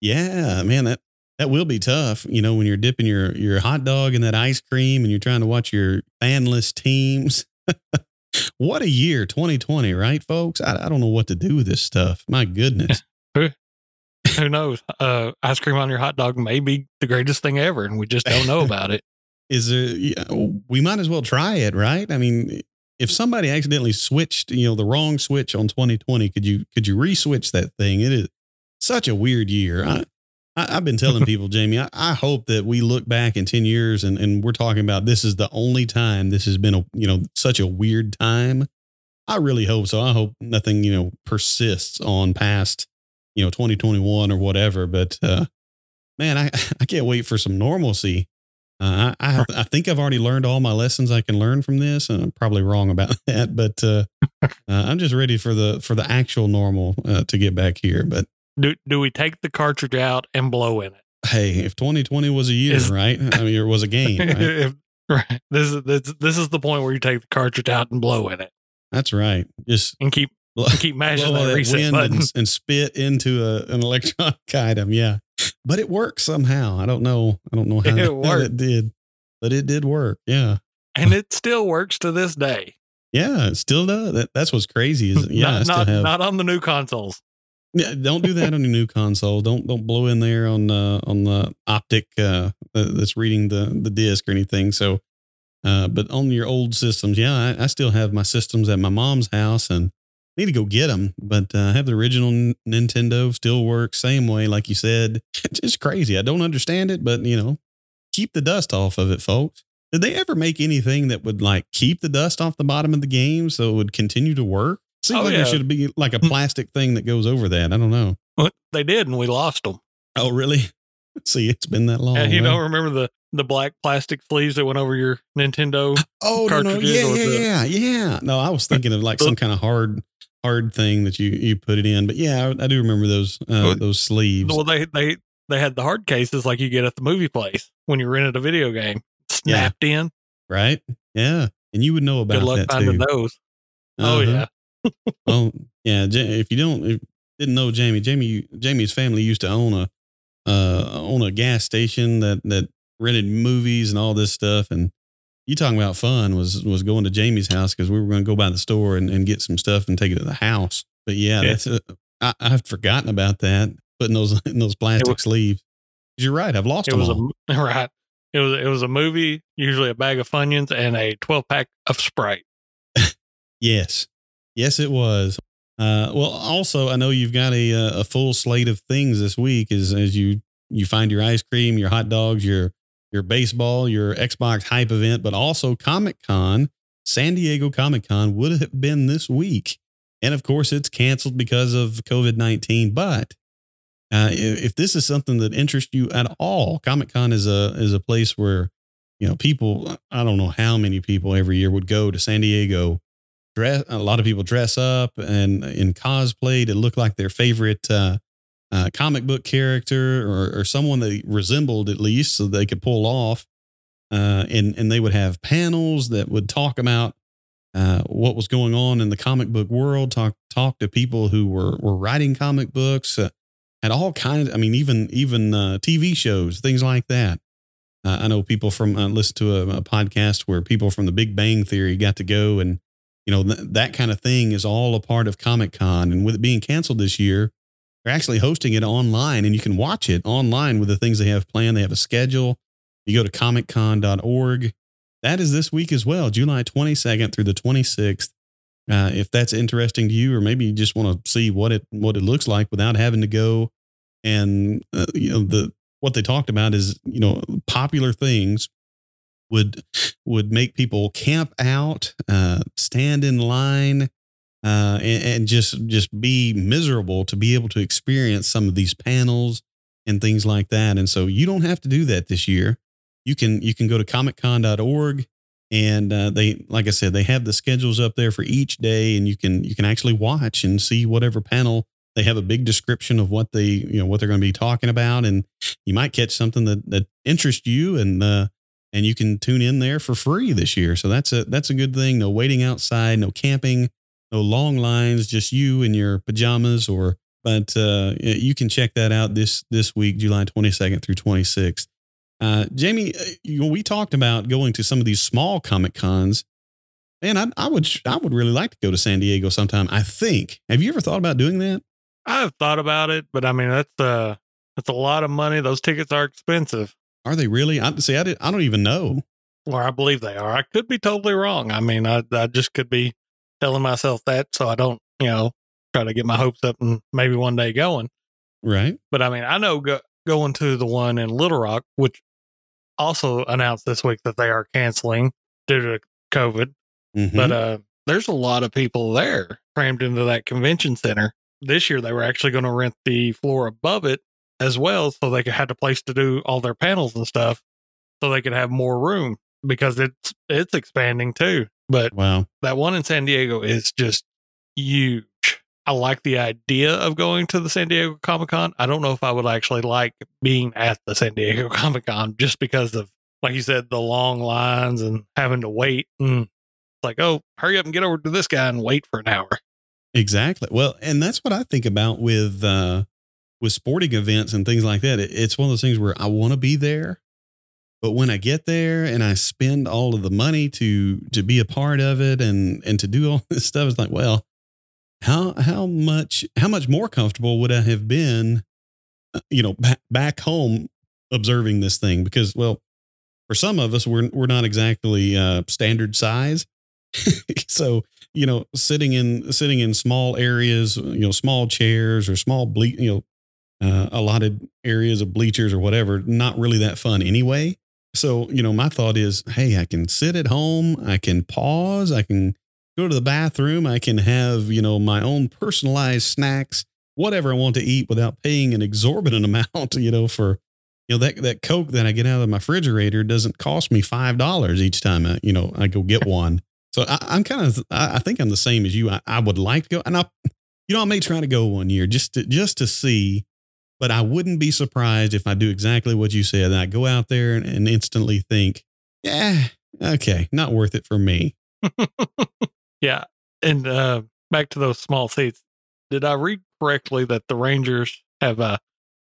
Yeah, man, that that will be tough. You know, when you're dipping your your hot dog in that ice cream and you're trying to watch your fanless teams. what a year, 2020, right, folks? I, I don't know what to do with this stuff. My goodness. Who knows? Uh, ice cream on your hot dog may be the greatest thing ever, and we just don't know about it. Is there? We might as well try it, right? I mean, if somebody accidentally switched, you know, the wrong switch on 2020, could you could you re-switch that thing? It is such a weird year. I, I I've been telling people, Jamie, I, I hope that we look back in 10 years and, and we're talking about this is the only time this has been a you know such a weird time. I really hope so. I hope nothing, you know, persists on past, you know, 2021 or whatever. But uh man, I, I can't wait for some normalcy. Uh, I, I I think I've already learned all my lessons I can learn from this, and I'm probably wrong about that. But uh, uh, I'm just ready for the for the actual normal uh, to get back here. But Do do we take the cartridge out and blow in it? hey, if 2020 was a year, Is- right? I mean, it was a game. Right? If- right. This is this, this is the point where you take the cartridge out and blow in it, That's right. Just and keep blow and keep mashing that, that reset wind button. and, and spit into a, an electronic item. Yeah, but it worked somehow. I don't know. I don't know how, It how it did, but it did work. Yeah. and it still works to this day. Yeah, it still does. That, that's what's crazy. Is yeah, not not, have. not on the new consoles. Yeah, don't do that on your new console. Don't don't blow in there on uh, on the optic uh, uh, that's reading the the disc or anything. So, uh, but on your old systems, yeah, I, I still have my systems at my mom's house and need to go get them. But uh, I have the original Nintendo, still works same way, like you said. It's just crazy. I don't understand it, but you know, keep the dust off of it, folks. Did they ever make anything that would like keep the dust off the bottom of the game so it would continue to work? Seems Oh, like yeah. there should be like a plastic thing that goes over that. I don't know. Well, They did, and we lost them. Oh, really? See, it's been that long. And you don't remember the the black plastic sleeves that went over your Nintendo? oh, no, no. Yeah, yeah, the- yeah, yeah. No, I was thinking of like some kind of hard, hard thing that you you put it in. But yeah, I, I do remember those uh, those sleeves. Well, they they they had the hard cases like you get at the movie place when you rented a video game, Yeah. snapped in. right? Yeah, and you would know about Good luck finding too. those. Oh Uh-huh. yeah, Oh yeah. If you don't, if didn't know Jamie, Jamie, Jamie's family used to own a uh own a gas station that that rented movies and all this stuff, and you talking about fun was was going to Jamie's house because we were going to go by the store and, and get some stuff and take it to the house. But yeah, Yeah. that's a, I, I've forgotten about that. Putting those in those plastic was- sleeves. You're right. I've lost It them was all. a right. It was it was a movie, usually a bag of Funyuns and a twelve pack of Sprite. Yes. Yes, it was. Uh, well, also, I know you've got a uh, a full slate of things this week as as you you find your ice cream, your hot dogs, your your baseball, your Xbox hype event, but also Comic Con, San Diego Comic Con would have been this week, and of course, it's canceled because of COVID nineteen. But uh, if this is something that interests you at all, Comic Con is a is a place where you know people. I don't know how many people every year would go to San Diego dress a lot of people dress up and in cosplay to look like their favorite uh, uh, comic book character or, or someone they resembled at least so they could pull off uh, and and they would have panels that would talk about uh, what was going on in the comic book world talk talk to people who were were writing comic books uh, had all kinds i mean even even uh, tv shows things like that. Uh, i know people from uh, listen to a, a podcast where people from the big bang theory got to go and you know th- that kind of thing is all a part of comic con and with it being canceled this year they're actually hosting it online and you can watch it online with the things they have planned. They have a schedule. You go to comiccon.org that is this week as well july 22nd through the 26th uh, if that's interesting to you or maybe you just want to see what it what it looks like without having to go and uh, you know the what they talked about is you know popular things would would make people camp out, uh, stand in line, uh, and, and just just be miserable to be able to experience some of these panels and things like that. And so you don't have to do that this year. You can you can go to comiccon.org and uh, they like I said they have the schedules up there for each day, and you can you can actually watch and see whatever panel. They have a big description of what they you know what they're going to be talking about, and you might catch something that that interests you and. Uh, and you can tune in there for free this year. So that's a that's a good thing. No waiting outside, no camping, no long lines, just you in your pajamas or but uh, you can check that out this this week, July 22nd through 26th. Uh, Jamie, uh, you know, we talked about going to some of these small comic cons. Man, I, I would I would really like to go to San Diego sometime. I think. Have you ever thought about doing that? I've thought about it, but I mean that's uh that's a lot of money. Those tickets are expensive. Are they really? I see. I, did, I don't even know. Well, I believe they are. I could be totally wrong. I mean, I I just could be telling myself that so I don't, you know, try to get my hopes up and maybe one day going. Right? But I mean, I know go, going to the one in Little Rock, which also announced this week that they are canceling due to COVID. Mhm. But uh, there's a lot of people there crammed into that convention center. This year, they were actually going to rent the floor above it as well, so they could had a place to do all their panels and stuff, so they could have more room because it's it's expanding too. But wow. that one in San Diego is just huge. I like the idea of going to the San Diego Comic Con. I don't know if I would actually like being at the San Diego Comic Con just because of, like you said, the long lines and having to wait. And it's like, oh, hurry up and get over to this guy and wait for an hour. Exactly. Well, and that's what I think about with uh with sporting events and things like that. It, it's one of those things where I want to be there, but when I get there and I spend all of the money to to be a part of it and and to do all this stuff, it's like, well, how how much how much more comfortable would I have been, uh, you know, back, back home observing this thing? Because well, for some of us, we're we're not exactly uh, standard size, so you know, sitting in sitting in small areas, you know, small chairs or small ble- you know, uh, allotted areas of bleachers or whatever, not really that fun anyway. So, you know, my thought is, hey, I can sit at home, I can pause, I can go to the bathroom, I can have, you know, my own personalized snacks, whatever I want to eat without paying an exorbitant amount, you know, for you know that that Coke that I get out of my refrigerator doesn't cost me five dollars each time I, you know, I go get one. So I, I'm kind of, I I think I'm the same as you. I, I would like to go, and I, you know, I may try to go one year just to just to see, but I wouldn't be surprised if I do exactly what you said. And I go out there and, and instantly think, yeah, okay, not worth it for me. Yeah. And uh, back to those small seats. Did I read correctly that the Rangers have uh,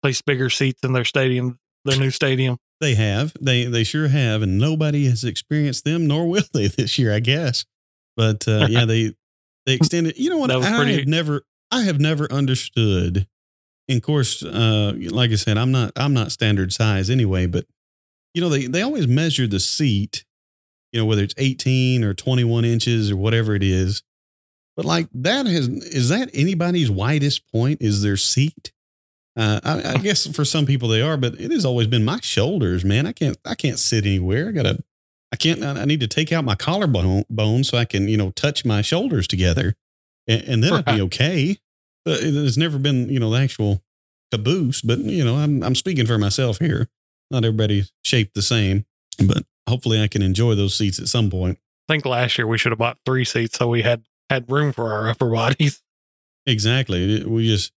placed bigger seats in their stadium, their new stadium? They have. They they sure have, and nobody has experienced them, nor will they this year, I guess. But uh, yeah, they they extended. You know what? That was I pretty- have never I have never understood. And of course, uh, like I said, I'm not I'm not standard size anyway. But you know, they they always measure the seat. You know, whether it's 18 or 21 inches or whatever it is. But like that has is that anybody's widest point? Is their seat? Uh, I, I guess for some people they are, but it has always been my shoulders, man. I can't I can't sit anywhere. I gotta I can't I need to take out my collarbone bone so I can you know touch my shoulders together, and, and then I'd be okay. It has never been you know the actual caboose. But you know I'm I'm speaking for myself here. Not everybody's shaped the same, but hopefully I can enjoy those seats at some point. I think last year we should have bought three seats so we had had room for our upper bodies. Exactly. We just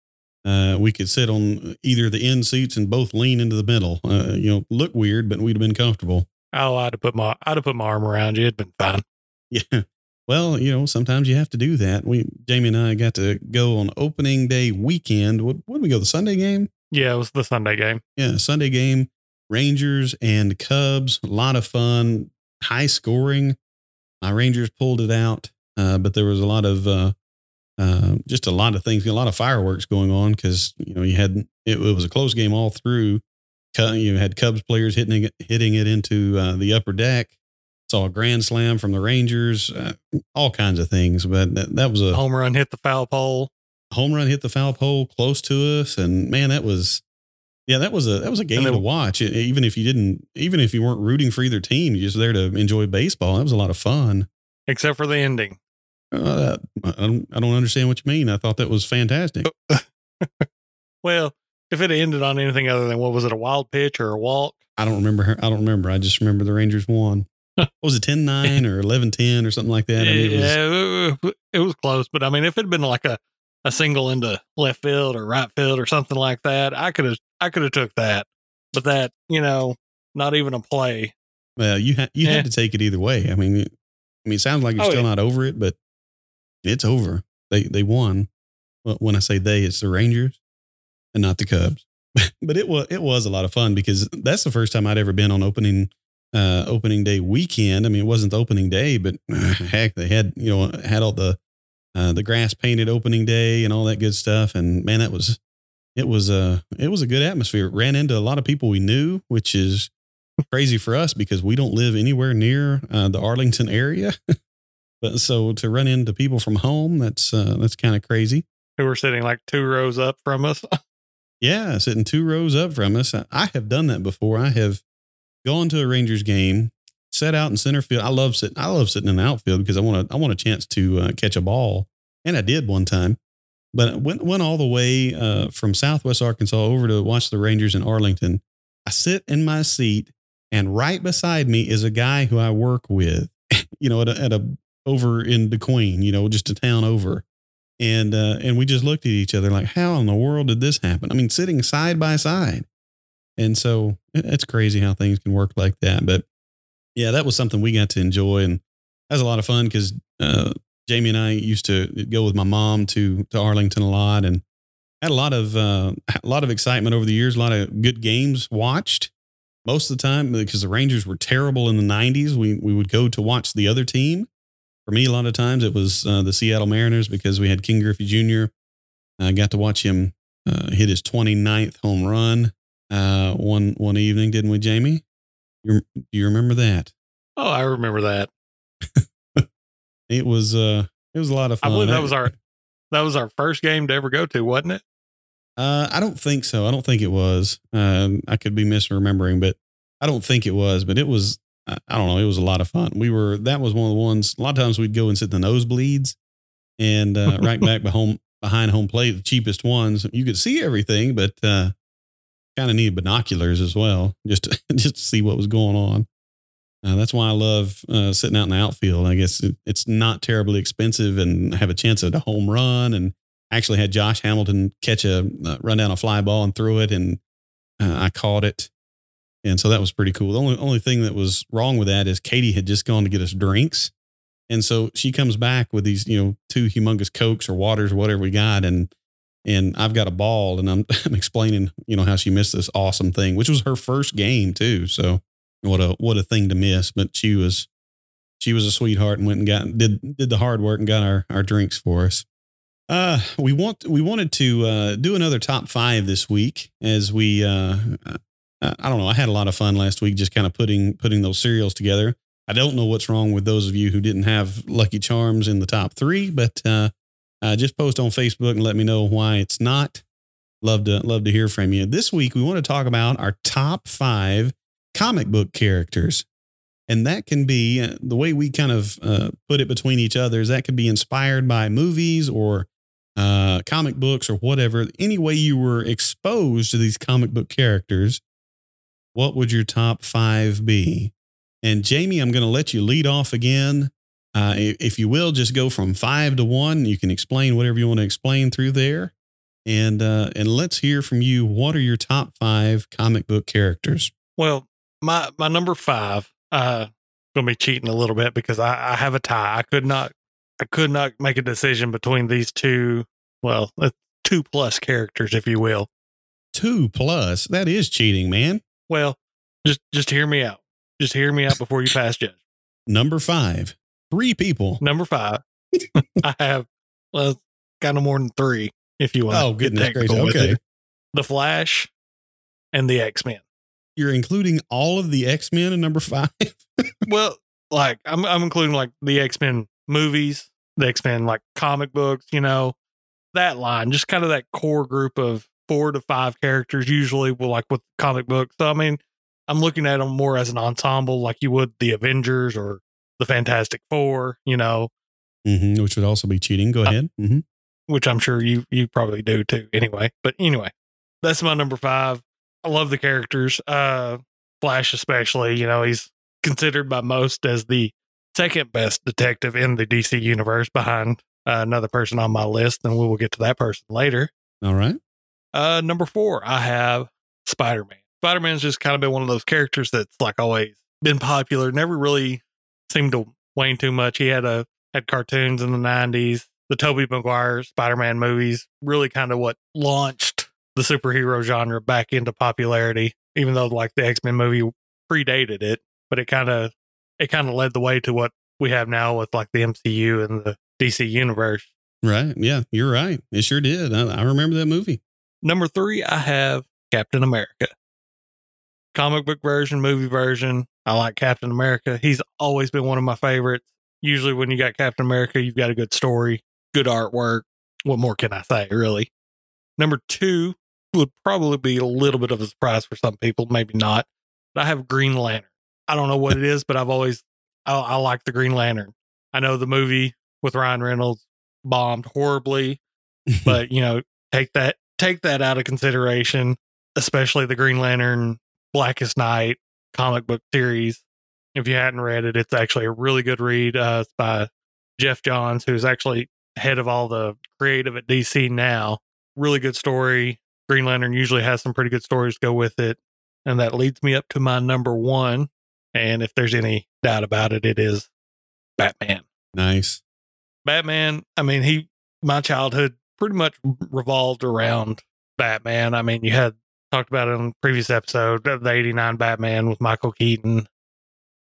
uh, we could sit on either the end seats and both lean into the middle. Uh, you know, look weird, but we'd have been comfortable. Oh, I'd have put my I'd have put my arm around you. It'd been fine. Yeah. Well, you know, sometimes you have to do that. We Jamie and I got to go on opening day weekend. What what did we go? The Sunday game? Yeah, it was the Sunday game. Yeah, Sunday game. Rangers and Cubs. A lot of fun. High scoring. My Rangers pulled it out, uh, but there was a lot of uh, uh, just a lot of things, a lot of fireworks going on because you know you had it, it was a close game all through. You had Cubs players hitting it, hitting it into uh, the upper deck. Saw a grand slam from the Rangers, uh, all kinds of things. But that, that was a Home run hit the foul pole. home run hit the foul pole close to us, and man, that was yeah, that was a that was a game then- to watch. E- Even if you didn't, even if you weren't rooting for either team, you're just there to enjoy baseball. That was a lot of fun. Except for the ending. Uh, I don't I don't understand what you mean. I thought that was fantastic. Well, if it ended on anything other than what was it, a wild pitch or a walk? I don't remember. I don't remember. I just remember the Rangers won. what was it 10-9 or 11-10 or something like that? I mean, it was, yeah, it, it was close, but I mean, if it'd been like a, a single into left field or right field or something like that, I could have I could have took that. But that you know, not even a play. Well, you had you Yeah. had to take it either way. I mean, it, I mean, it sounds like you're Oh, still yeah. not over it, but it's over. They they won. When I say they, it's the Rangers and not the Cubs. but it was it was a lot of fun because that's the first time I'd ever been on opening uh opening day weekend. I mean, it wasn't the opening day, but heck, they had you know had all the uh, the grass painted opening day and all that good stuff. And man, that was it was a it was a good atmosphere. Ran into a lot of people we knew, which is crazy for us because we don't live anywhere near uh, the Arlington area. but so to run into people from home, that's uh, that's kind of crazy. Who were sitting like two rows up from us. Yeah, sitting two rows up from us. I, I have done that before. I have gone to a Rangers game, sat out in center field. I love sitting. I love sitting in the outfield because I want to. I want a chance to uh, catch a ball, and I did one time. But went went all the way uh, from Southwest Arkansas over to watch the Rangers in Arlington. I sit in my seat, and right beside me is a guy who I work with. You know, at a, at a over in the De Queen. You know, just a town over and uh, and we just looked at each other like, how in the world did this happen? I mean, sitting side by side, and so it's crazy how things can work like that. But yeah, that was something we got to enjoy, and that was a lot of fun because uh, Jamie and I used to go with my mom to to Arlington a lot, and had a lot of uh, a lot of excitement over the years. A lot of good games watched. Most of the time, because the Rangers were terrible in the '90s, we we would go to watch the other team for me, a lot of times it was uh, the Seattle Mariners because we had Ken Griffey Jr. I got to watch him uh, hit his 29th home run uh, one one evening, didn't we, Jamie? You, do you remember that? Oh, I remember that. It was uh, it was a lot of fun. I believe that was our that was our first game to ever go to, wasn't it? Uh, I don't think so. I don't think it was. Um, I could be misremembering, but I don't think it was. But it was. I I don't know. It was a lot of fun. We were. That was one of the ones. A lot of times we'd go and sit in the nosebleeds, and uh, right back behind behind home plate, the cheapest ones. You could see everything, but uh, kind of needed binoculars as well, just to, just to see what was going on. Uh, that's why I love uh, sitting out in the outfield. I guess it, it's not terribly expensive and have a chance at a home run and actually had Josh Hamilton catch a uh, run down a fly ball and threw it, and uh, I caught it, and so that was pretty cool. The only only thing that was wrong with that is Katie had just gone to get us drinks, and so she comes back with these you know two humongous cokes or waters or whatever we got, and and I've got a ball, and I'm, I'm explaining, you know, how she missed this awesome thing, which was her first game too. So what a what a thing to miss. But she was she was a sweetheart and went and got did did the hard work and got our our drinks for us. Uh, we want we wanted to uh, do another top five this week as we uh, I don't know. I had a lot of fun last week just kind of putting putting those cereals together. I don't know what's wrong with those of you who didn't have Lucky Charms in the top three, but uh, uh, just post on Facebook and let me know why it's not. Love to love to hear from you. This week we want to talk about our top five comic book characters, and that can be uh, the way we kind of uh, put it between each other. Is that could be inspired by movies or uh, comic books or whatever. Any way you were exposed to these comic book characters, what would your top five be? And Jamie, I'm going to let you lead off again. Uh, if you will, just go from five to one. You can explain whatever you want to explain through there, and uh, and let's hear from you. What are your top five comic book characters? Well, my my number five, uh, gonna be cheating a little bit because I, I have a tie. I could not I could not make a decision between these two. Well, uh, two plus characters, if you will. Two plus. That is cheating, man. Well, just just hear me out. Just hear me out before you pass judge. Number five, three people. Number five, I have well, kind of more than three, if you want. Oh, goodness gracious. Okay. It. The Flash and the X Men. You're including all of the X Men in number five. well, like I'm, I'm including like the X Men movies, the X Men like comic books. You know, that line, just kind of that core group of four to five characters, usually, will like with comic books. So I mean, I'm looking at them more as an ensemble, like you would the Avengers or the Fantastic Four, you know, mm-hmm, which would also be cheating. Go uh, ahead. Mm-hmm. Which I'm sure you you probably do too. Anyway, but anyway, that's my number five. I love the characters. Uh, Flash, especially, you know, he's considered by most as the second best detective in the DC universe behind uh, another person on my list, and we will get to that person later. All right. Uh, number four, I have Spider Man. Spider Man's just kind of been one of those characters that's like always been popular, never really seemed to wane too much. He had a had cartoons in the nineties, the Tobey Maguire Spider Man movies, really kind of what launched the superhero genre back into popularity, even though like the X Men movie predated it, but it kind of it kind of led the way to what we have now with like the MCU and the DC universe. Right. Yeah, you're right. It sure did. I, I remember that movie. Number three, I have Captain America comic book version, movie version. I like Captain America. He's always been one of my favorites. Usually, when you got Captain America, you've got a good story, good artwork. What more can I say, really? Number two would probably be a little bit of a surprise for some people, maybe not. But I have Green Lantern. I don't know what it is, but I've always, I, I like the Green Lantern. I know the movie with Ryan Reynolds bombed horribly, but you know, take that, take that out of consideration, especially the Green Lantern Blackest Night comic book series. If you hadn't read it, it's actually a really good read. Uh, it's by Geoff Johns, who's actually head of all the creative at DC now. Really good story. Green Lantern usually has some pretty good stories to go with it. And that leads me up to my number one. And if there's any doubt about it, it is Batman. Nice. Batman, I mean, he, my childhood pretty much revolved around Batman. I mean, you had talked about it in the previous episode of the 89 Batman with Michael Keaton.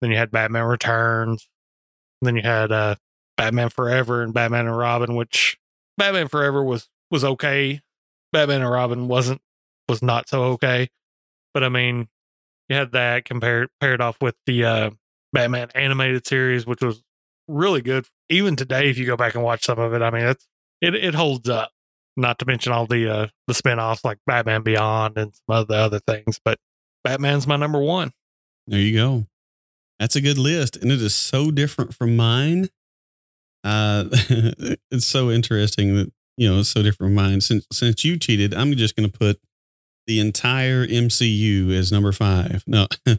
Then you had Batman Returns. Then you had uh, Batman Forever and Batman and Robin, which Batman Forever was was okay. Batman and Robin wasn't was not so okay. But I mean, you had that compared paired off with the uh, Batman animated series, which was really good. Even today, if you go back and watch some of it, I mean, it it holds up not to mention all the uh the spin-offs like Batman Beyond and some of the other things. But Batman's my number one. There you go. That's a good list. And it is so different from mine. Uh it's so interesting that you know it's so different from mine. Since since you cheated, I'm just gonna put the entire MCU as number five. No. no,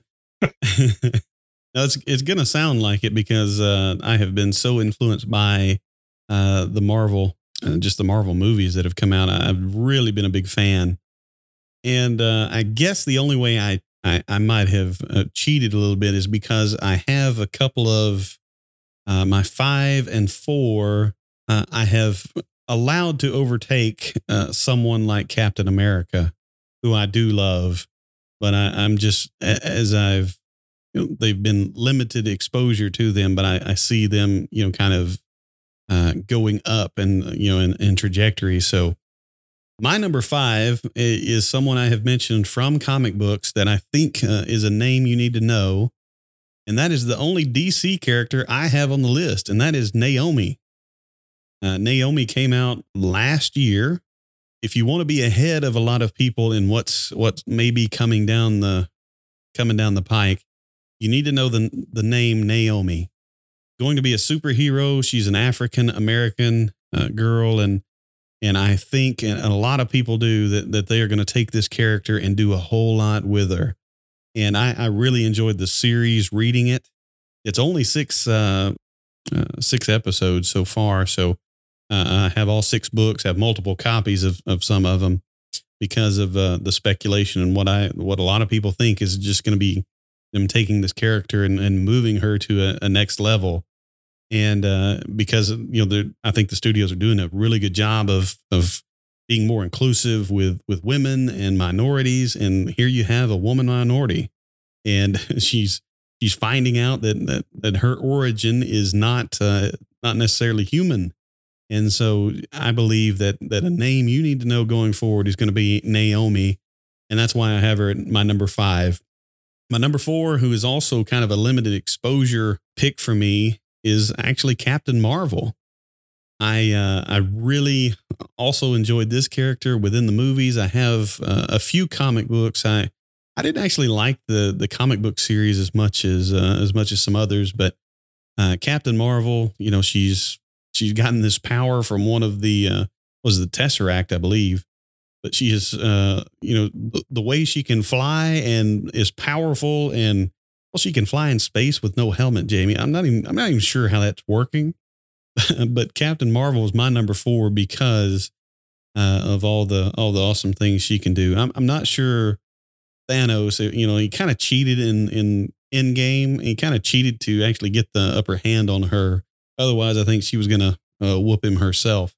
it's it's gonna sound like it because uh, I have been so influenced by uh, the Marvel uh, just the Marvel movies that have come out. I've really been a big fan. And uh, I guess the only way I, I, I might have uh, cheated a little bit is because I have a couple of uh, my five and four. Uh, I have allowed to overtake someone like Captain America, who I do love, but I, I'm just as I've you know, they've been limited exposure to them, but I, I see them you know kind of uh, going up and you know in, in trajectory. So my number five is someone I have mentioned from comic books that I think uh, is a name you need to know. And that is the only DC character I have on the list, and that is Naomi. Uh, Naomi came out last year. If you want to be ahead of a lot of people in what's what's maybe coming down the coming down the pike, you need to know the the name Naomi. Going to be a superhero. She's an African American uh, girl, and and I think, and a lot of people do, that, that they are going to take this character and do a whole lot with her. And I, I really enjoyed the series reading it. It's only six, uh, uh, six episodes so far. So uh, I have all six books, have multiple copies of, of some of them because of uh, the speculation and what I, what a lot of people think is just going to be them taking this character and, and moving her to a, a next level and uh, because you know I think the studios are doing a really good job of of being more inclusive with with women and minorities. And here you have a woman minority, and she's she's finding out that that that her origin is not uh, not necessarily human. And so I believe that that a name you need to know going forward is going to be Naomi, and that's why I have her at my number five. My number four, who is also kind of a limited exposure pick for me, is actually Captain Marvel. I uh, I really also enjoyed this character within the movies. I have uh, a few comic books. I I didn't actually like the the comic book series as much as uh, as much as some others, but uh, Captain Marvel, you know, she's she's gotten this power from one of the uh, was the Tesseract, I believe. But she is, uh, you know, the, the way she can fly and is powerful and well, she can fly in space with no helmet, Jamie. I'm not even I'm not even sure how that's working. but Captain Marvel is my number four because uh, of all the all the awesome things she can do. I'm I'm not sure Thanos. Uh, you know, he kind of cheated in in Endgame. He kind of cheated to actually get the upper hand on her. Otherwise, I think she was gonna uh, whoop him herself.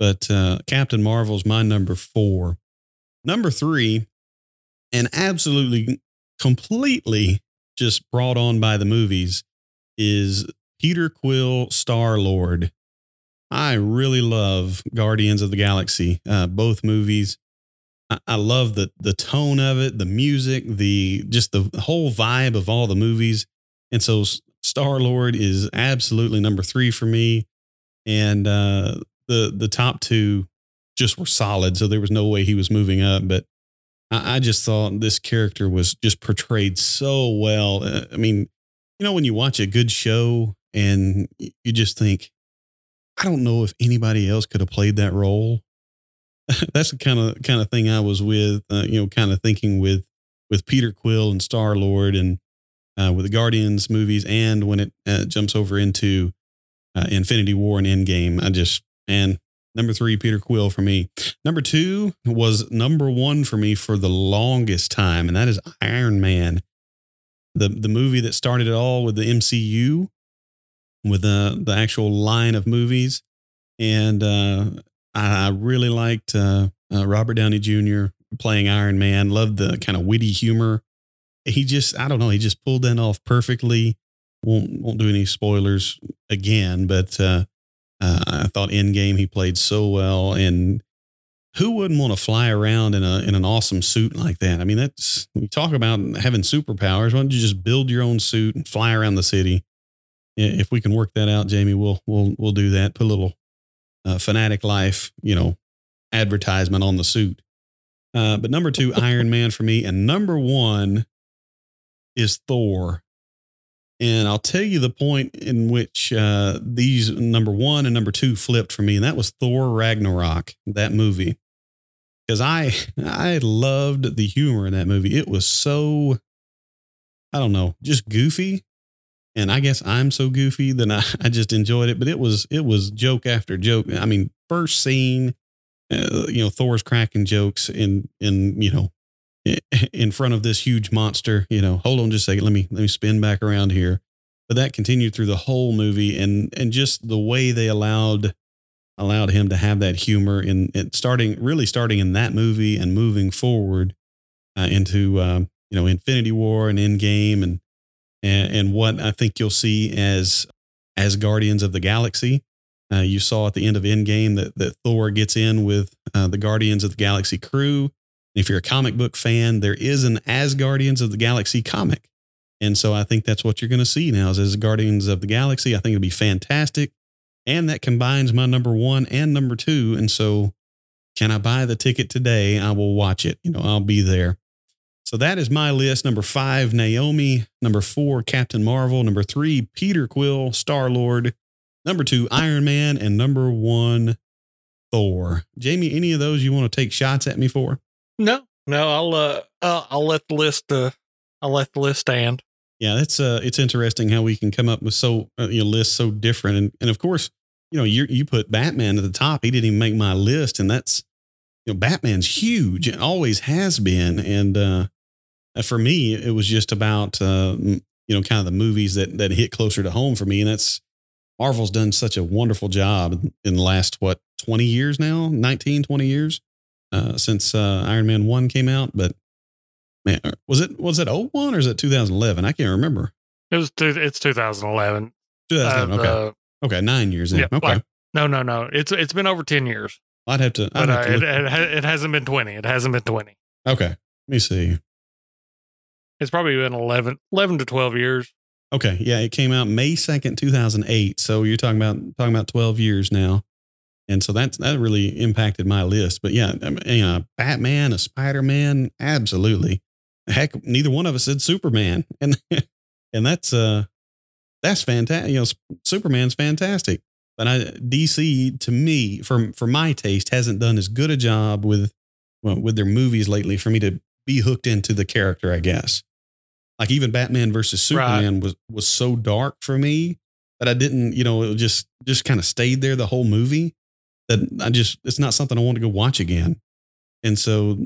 But uh, Captain Marvel's my number four. Number three, and absolutely completely just brought on by the movies is Peter Quill Star Lord. I really love Guardians of the Galaxy, uh, both movies. I, I love the the tone of it, the music, the just the whole vibe of all the movies. And so Star Lord is absolutely number three for me. And uh, the the top two just were solid, so there was no way he was moving up. But I, I just thought this character was just portrayed so well. Uh, I mean, you know, when you watch a good show and you just think, I don't know if anybody else could have played that role. That's the kind of kind of thing I was with, uh, you know, kind of thinking with with Peter Quill and Star Lord and uh, with the Guardians movies, and when it uh, jumps over into uh, Infinity War and Endgame, I just man, Number three, Peter Quill for me. Number two was number one for me for the longest time, and that is Iron Man, the the movie that started it all with the MCU, with the the actual line of movies, and uh, I, I really liked uh, uh, Robert Downey Jr. playing Iron Man. Loved the kind of witty humor. He just, I don't know, he just pulled that off perfectly. Won't won't do any spoilers again, but uh, uh, I thought Endgame he played so well, and who wouldn't want to fly around in a in an awesome suit like that? I mean, that's we talk about having superpowers. Why don't you just build your own suit and fly around the city? If we can work that out, Jamie, we'll we'll we'll do that. Put a little uh, fanatic life, you know, advertisement on the suit. Uh, but number two, Iron Man for me, and number one is Thor. And I'll tell you the point in which uh, these number one and number two flipped for me, and that was Thor Ragnarok, that movie. Because I I loved the humor in that movie. It was so I don't know, just goofy. And I guess I'm so goofy that I, I just enjoyed it. But it was it was joke after joke. I mean, first scene, uh, you know, Thor's cracking jokes in in you know in front of this huge monster. You know, hold on just a second. Let me let me spin back around here. But that continued through the whole movie, and and just the way they allowed allowed him to have that humor in it starting really starting in that movie and moving forward uh, into um, you know Infinity War and Endgame and, and and what I think you'll see as as Guardians of the Galaxy. Uh, you saw at the end of Endgame that that Thor gets in with uh, the Guardians of the Galaxy crew. If you're a comic book fan, there is an Asgardians of the Galaxy comic. And so I think that's what you're going to see now is Asgardians of the Galaxy. I think it'll be fantastic. And that combines my number one and number two. And so can I buy the ticket today? I will watch it. You know, I'll be there. So that is my list. Number five, Naomi. Number four, Captain Marvel. Number three, Peter Quill, Star Lord. Number two, Iron Man. And number one, Thor. Jamie, any of those you want to take shots at me for? No, no, I'll uh, uh I'll let the list uh I'll let the list stand. Yeah, it's uh, it's interesting how we can come up with so uh, you know lists so different, and and of course, you know, you you put Batman at the top. He didn't even make my list, and that's you know, Batman's huge and always has been, and uh, for me, it was just about uh, you know, kind of the movies that that hit closer to home for me, and that's Marvel's done such a wonderful job in the last what 20 years now, 19, 20 years uh, since uh, Iron Man one came out, but man, was it was it 01 or is it 2011? I can't remember. It was two, it's 2011. 2011. Uh, okay. okay. Nine years in. yeah, okay. like- no, no, no. It's it's been over 10 years, I'd have to, I'd but have uh, to it, it, it hasn't been 20. It hasn't been 20. okay. Let me see. It's probably been 11, 11 to 12 years. Okay. Yeah. It came out May 2nd, 2008. So you're talking about, talking about 12 years now. And so that's, that really impacted my list. But yeah, I mean, you know, Batman, a Spider Man, absolutely. Heck, neither one of us said Superman. And, and that's, uh, that's fantastic. You know, Superman's fantastic. But I, DC to me, for for my taste, hasn't done as good a job with well, with their movies lately for me to be hooked into the character. I guess, like even Batman versus Right. Superman was was so dark for me that I didn't, you know, it just just kind of stayed there the whole movie. That I just it's not something I want to go watch again. And so,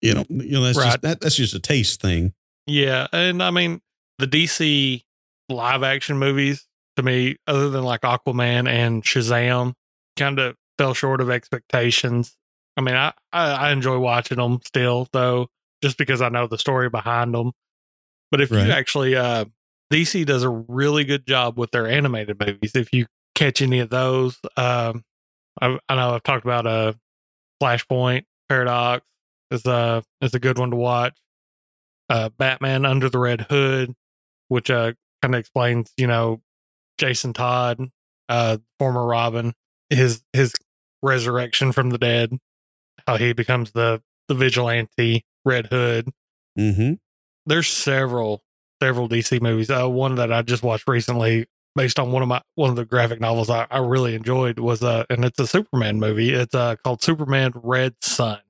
you know, you know that's Right. just that, that's just a taste thing. Yeah, and I mean the DC live action movies to me, other than like Aquaman and Shazam, kind of fell short of expectations. I mean, I, I I enjoy watching them still, though, just because I know the story behind them. But if Right. you actually, uh, DC does a really good job with their animated movies. If you catch any of those, um, I, I know I've talked about uh, Flashpoint Paradox is a is a good one to watch uh, Batman Under the Red Hood, which uh, kind of explains, you know, Jason Todd, uh, former Robin, his his resurrection from the dead, how he becomes the the vigilante Red Hood. Mm-hmm. There's several several DC movies. Uh, one that I just watched recently, based on one of my one of the graphic novels I, I really enjoyed was uh, and it's a Superman movie. It's uh called Superman Red Sun,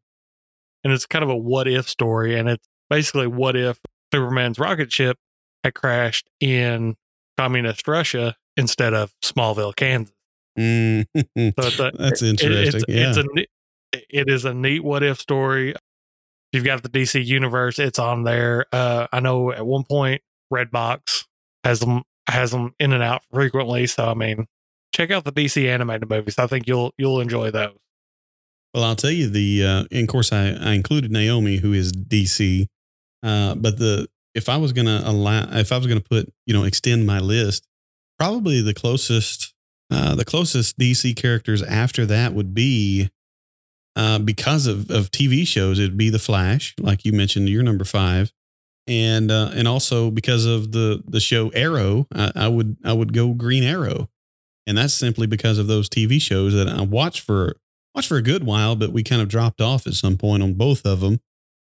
and it's kind of a what if story, and it's basically what if Superman's rocket ship had crashed in communist Russia instead of Smallville, Kansas. Mm-hmm. So it's a, That's it- interesting. it's, yeah. it's a it is a neat what if story. You've got the DC universe; it's on there. Uh, I know at one point Redbox has them has them in and out frequently. So I mean, check out the DC animated movies. I think you'll you'll enjoy those. Well, I'll tell you the, uh, and of course, I, I included Naomi, who is DC. Uh, but the if I was gonna allow, if I was gonna put, you know, extend my list, probably the closest, uh, the closest DC characters after that would be, uh, because of of TV shows, it'd be the Flash, like you mentioned, you're number five, and uh, and also because of the the show Arrow, I, I would I would go Green Arrow, and that's simply because of those TV shows that I watched for watched for a good while, but we kind of dropped off at some point on both of them,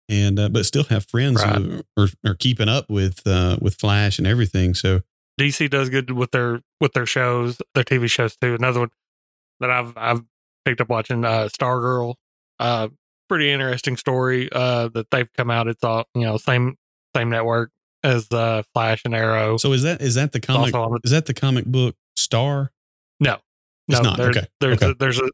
and uh, but still have friends Right. who are, are keeping up with uh, with Flash and everything. So DC does good with their with their shows, their TV shows too. Another one that I've I've picked up watching uh Stargirl. Uh pretty interesting story uh that they've come out. It's all you know, same same network as uh Flash and Arrow. so is that is that the comic? the- Is that the comic book Star? no. It's no, not. there's Okay. there's Okay. a, there's a,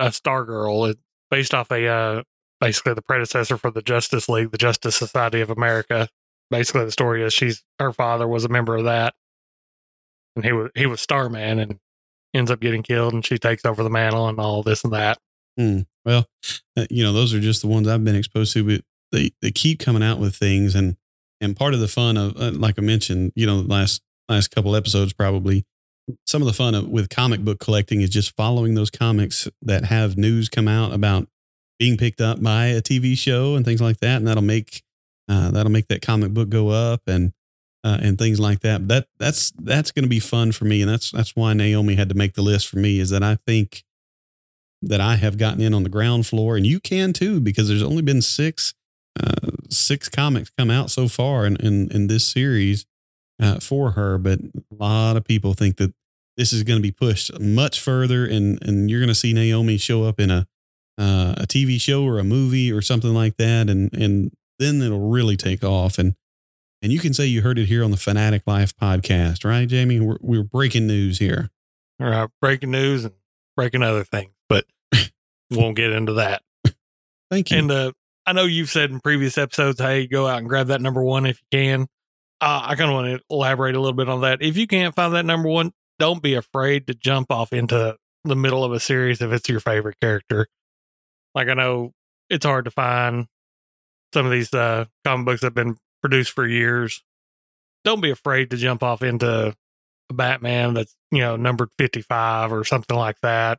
a Stargirl. It's based off a uh basically the predecessor for the Justice League, the Justice Society of America. Basically the story is she's her father was a member of that. And he was he was Starman and ends up getting killed and she takes over the mantle and all this and that. Hmm. Well, uh, you know, those are just the ones I've been exposed to, but they, they keep coming out with things. And, and part of the fun of, uh, like I mentioned, you know, last, last couple episodes, probably some of the fun of, with comic book collecting is just following those comics that have news come out about being picked up by a TV show and things like that. And that'll make, uh, that'll make that comic book go up and, uh, and things like that. That that's that's going to be fun for me, and that's that's why Naomi had to make the list for me. Is that I think that I have gotten in on the ground floor, and you can too, because there's only been six uh, six comics come out so far in in, in this series uh, for her, but a lot of people think that this is going to be pushed much further, and and you're going to see Naomi show up in a uh, a TV show or a movie or something like that, and and then it'll really take off. And and you can say you heard it here on the Fanatic Life podcast, right, Jamie? We're, we're breaking news here. All right, breaking news and breaking other things, but we won't get into that. Thank you. And uh, I know you've said in previous episodes, hey, go out and grab that number one if you can. Uh, I kind of want to elaborate a little bit on that. If you can't find that number one, don't be afraid to jump off into the middle of a series if it's your favorite character. Like I know it's hard to find some of these uh, comic books that have been produced for years. Don't be afraid to jump off into a Batman that's, you know, numbered 55 or something like that.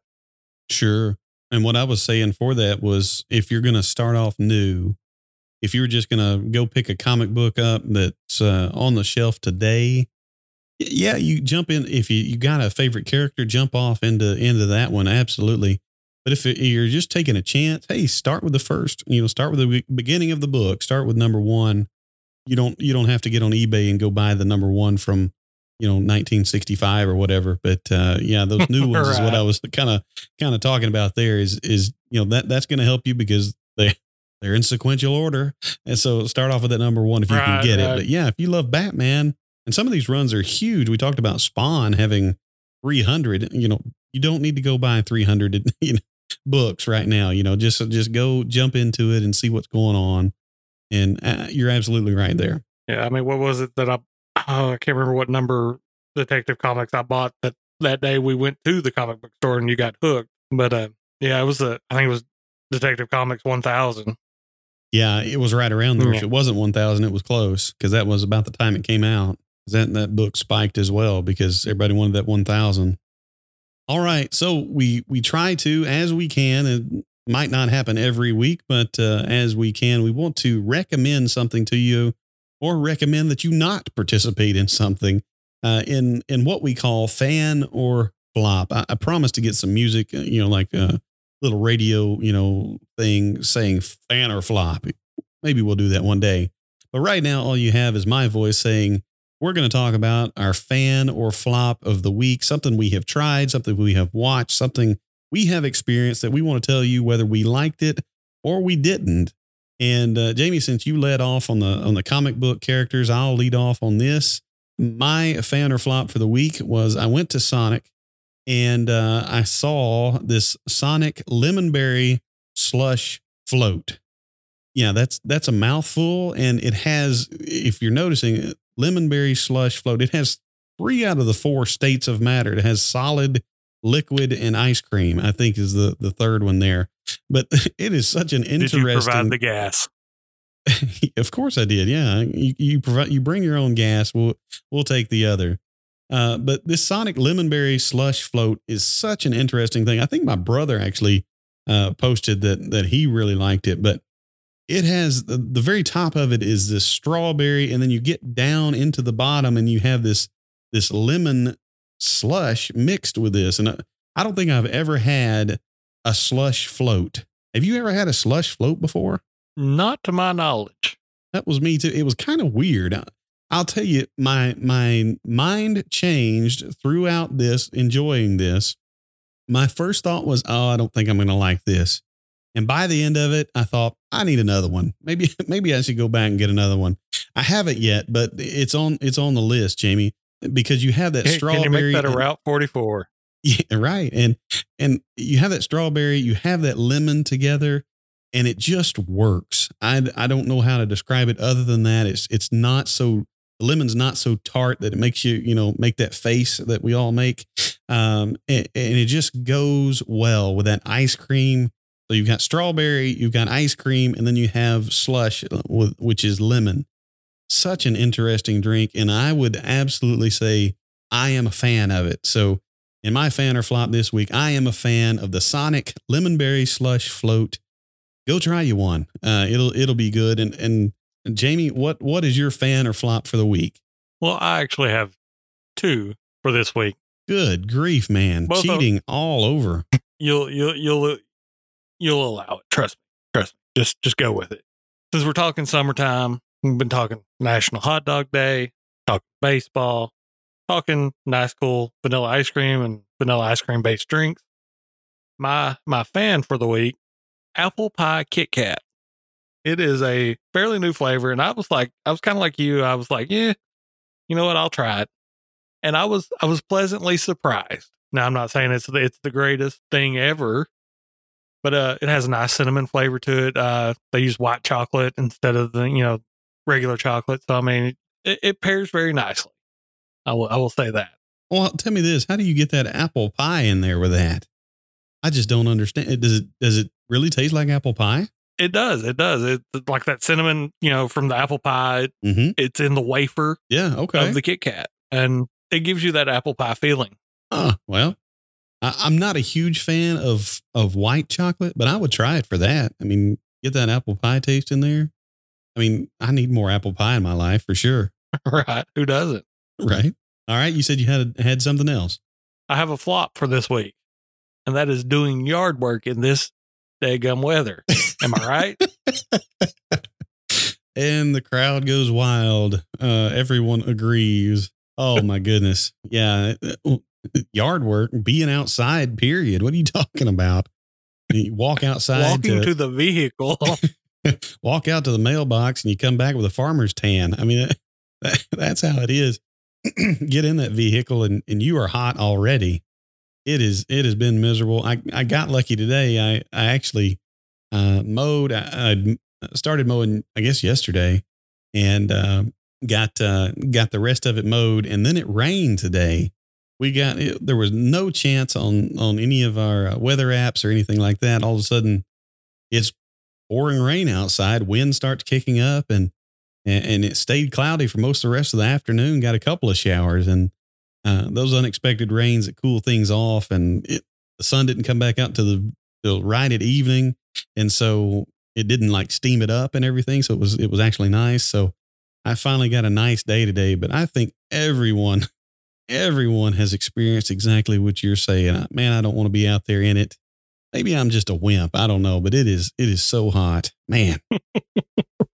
Sure. And what I was saying for that was if you're going to start off new, if you're just going to go pick a comic book up that's uh, on the shelf today, yeah, you jump in. If you, you got a favorite character, jump off into into that one. Absolutely. But if it, you're just taking a chance, hey, start with the first. You know, start with the beginning of the book. Start with number one, you don't you don't have to get on eBay and go buy the number one from you know 1965 or whatever. But uh, yeah, those new ones right. is what I was kind of kind of talking about. There is is you know that that's going to help you because they they're in sequential order, and so start off with that number one if you right, can get right. it. But yeah, if you love Batman, and some of these runs are huge. We talked about Spawn having 300. You know, you don't need to go buy 300 you know, books right now. You know, just just go jump into it and see what's going on and uh, you're absolutely right there. Yeah, I mean, what was it that I? Oh, I can't remember what number Detective Comics I bought that that day. We went to the comic book store and you got hooked. But uh, yeah, it was a. I think it was Detective Comics 1000. Yeah, it was right around there. Yeah. If it wasn't 1000, it was close because that was about the time it came out. That that book spiked as well because everybody wanted that 1000. All right, so we we try to as we can, and might not happen every week, but uh, as we can, we want to recommend something to you or recommend that you not participate in something uh, in in what we call fan or flop. I, I promise to get some music, uh, you know, like a little radio, you know, thing saying fan or flop. Maybe we'll do that one day. But right now, all you have is my voice saying, we're going to talk about our fan or flop of the week, something we have tried, something we have watched, something we have experienced that we want to tell you whether we liked it or we didn't. And uh, Jamie, since you led off on the on the comic book characters, I'll lead off on this. My fan or flop for the week was I went to Sonic and uh, I saw this Sonic Lemonberry slush float. Yeah, that's that's a mouthful, and it has. If you're noticing, Lemonberry slush float. It has three out of the four states of matter. It has solid, liquid and ice cream. I think is the the third one there. But it is such an interesting. Did you provide the gas? of course I did. Yeah, you, you provide you bring your own gas. We'll we'll take the other. Uh, but this Sonic Lemonberry slush float is such an interesting thing. I think my brother actually uh, posted that that he really liked it, but it has the, the very top of it is this strawberry, and then you get down into the bottom, and you have this this lemon slush mixed with this. And I don't think I've ever had a slush float. Have you ever had a slush float before? Not to my knowledge. That was me too. It was kind of weird. I'll tell you, my my mind changed throughout this, enjoying this. My first thought was, oh, I don't think I'm going to like this. And by the end of it, I thought I need another one. Maybe maybe I should go back and get another one. I haven't yet, but it's on it's on the list, Jamie because you have that strawberry. Can you make that a Route 44? Yeah, right. And and you have that strawberry, you have that lemon together, and it just works. I I don't know how to describe it other than that. It's it's not so the lemon's not so tart that it makes you you know make that face that we all make. Um, and, and it just goes well with that ice cream. So you've got strawberry, you've got ice cream, and then you have slush, uh, which is lemon. Such an interesting drink. And I would absolutely say I am a fan of it. So in my fan or flop this week, I am a fan of the Sonic Lemon Berry Slush Float. Go try you one. Uh, it'll it'll be good. And and Jamie, what what is your fan or flop for the week? Well, I actually have two for this week. Good grief, man! Both of- Cheating all over. You'll you'll you'll you'll allow it. Trust me. Trust me. Just just go with it. Since we're talking summertime, we've been talking National Hot Dog Day, talking baseball, talking nice cool vanilla ice cream and vanilla ice cream based drinks. My my fan for the week, apple pie Kit Kat. It is a fairly new flavor, and I was like, I was kind of like you. I was like, yeah, you know what? I'll try it. And I was I was pleasantly surprised. Now I'm not saying it's the, it's the greatest thing ever, but uh, it has a nice cinnamon flavor to it. Uh, they use white chocolate instead of the you know regular chocolate, so I mean it, it pairs very nicely. I will I will say that. Well, tell me this: How do you get that apple pie in there with that? I just don't understand. Does it does it really taste like apple pie? It does. It does. It's like that cinnamon, you know, from the apple pie. Mm-hmm. It's in the wafer Yeah. Okay. of the Kit Kat, and it gives you that apple pie feeling. Huh, well, I, I'm not a huge fan of of white chocolate, but I would try it for that. I mean, get that apple pie taste in there. I mean, I need more apple pie in my life for sure. right? Who doesn't? Right. All right. You said you had had something else. I have a flop for this week, and that is doing yard work in this daggum weather. Am I right? And the crowd goes wild. Uh, everyone agrees. Oh my goodness. Yeah. Yard work, being outside, period. What are you talking about? You walk outside Walking to, to the vehicle. walk out to the mailbox and you come back with a farmer's tan. I mean, that, that's how it is. Get in that vehicle and, and you are hot already. It is, it has been miserable. I, I got lucky today. I, I actually, uh, mowed, I, I started mowing, I guess yesterday and, uh, got, uh, got the rest of it mowed and then it rained today. We got, it, there was no chance on, on any of our uh, weather apps or anything like that. All of a sudden it's pouring rain outside. Wind starts kicking up, and and, and it stayed cloudy for most of the rest of the afternoon. Got a couple of showers, and uh, those unexpected rains that cool things off, and it, the sun didn't come back out to the till right at evening, and so it didn't like steam it up and everything. So it was it was actually nice. So I finally got a nice day today. But I think everyone everyone has experienced exactly what you're saying. Man, I don't want to be out there in it maybe I'm just a wimp. I don't know, but it is it is so hot, man.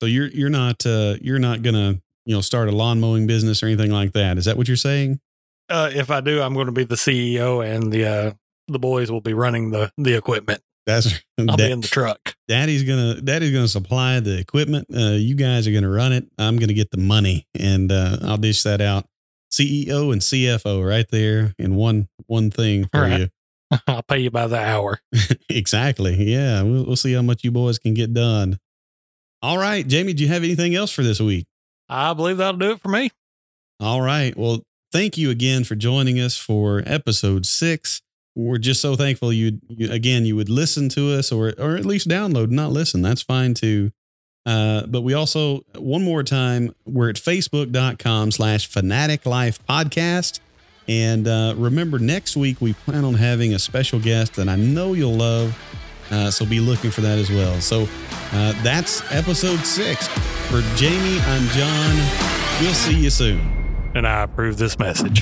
so you're you're not uh, you're not gonna you know start a lawn mowing business or anything like that. Is that what you're saying? uh, if I do, I'm going to be the CEO, and the uh, the boys will be running the the equipment. That's I'll be in the truck. daddy's gonna daddy's gonna supply the equipment. Uh, you guys are gonna run it. I'm gonna get the money, and uh, I'll dish that out. CEO and CFO right there in one one thing for Right. you. I'll pay you by the hour. exactly. Yeah, we'll, we'll see how much you boys can get done. All right, Jamie. Do you have anything else for this week? I believe that'll do it for me. All right. Well, thank you again for joining us for episode six. We're just so thankful you, you again you would listen to us or or at least download, not listen. That's fine too. Uh, but we also one more time we're at facebook.com slash fanatic life podcast. And uh, remember, next week we plan on having a special guest that I know you'll love. Uh, so be looking for that as well. So uh, that's episode six. For Jamie, I'm John. We'll see you soon. And I approve this message.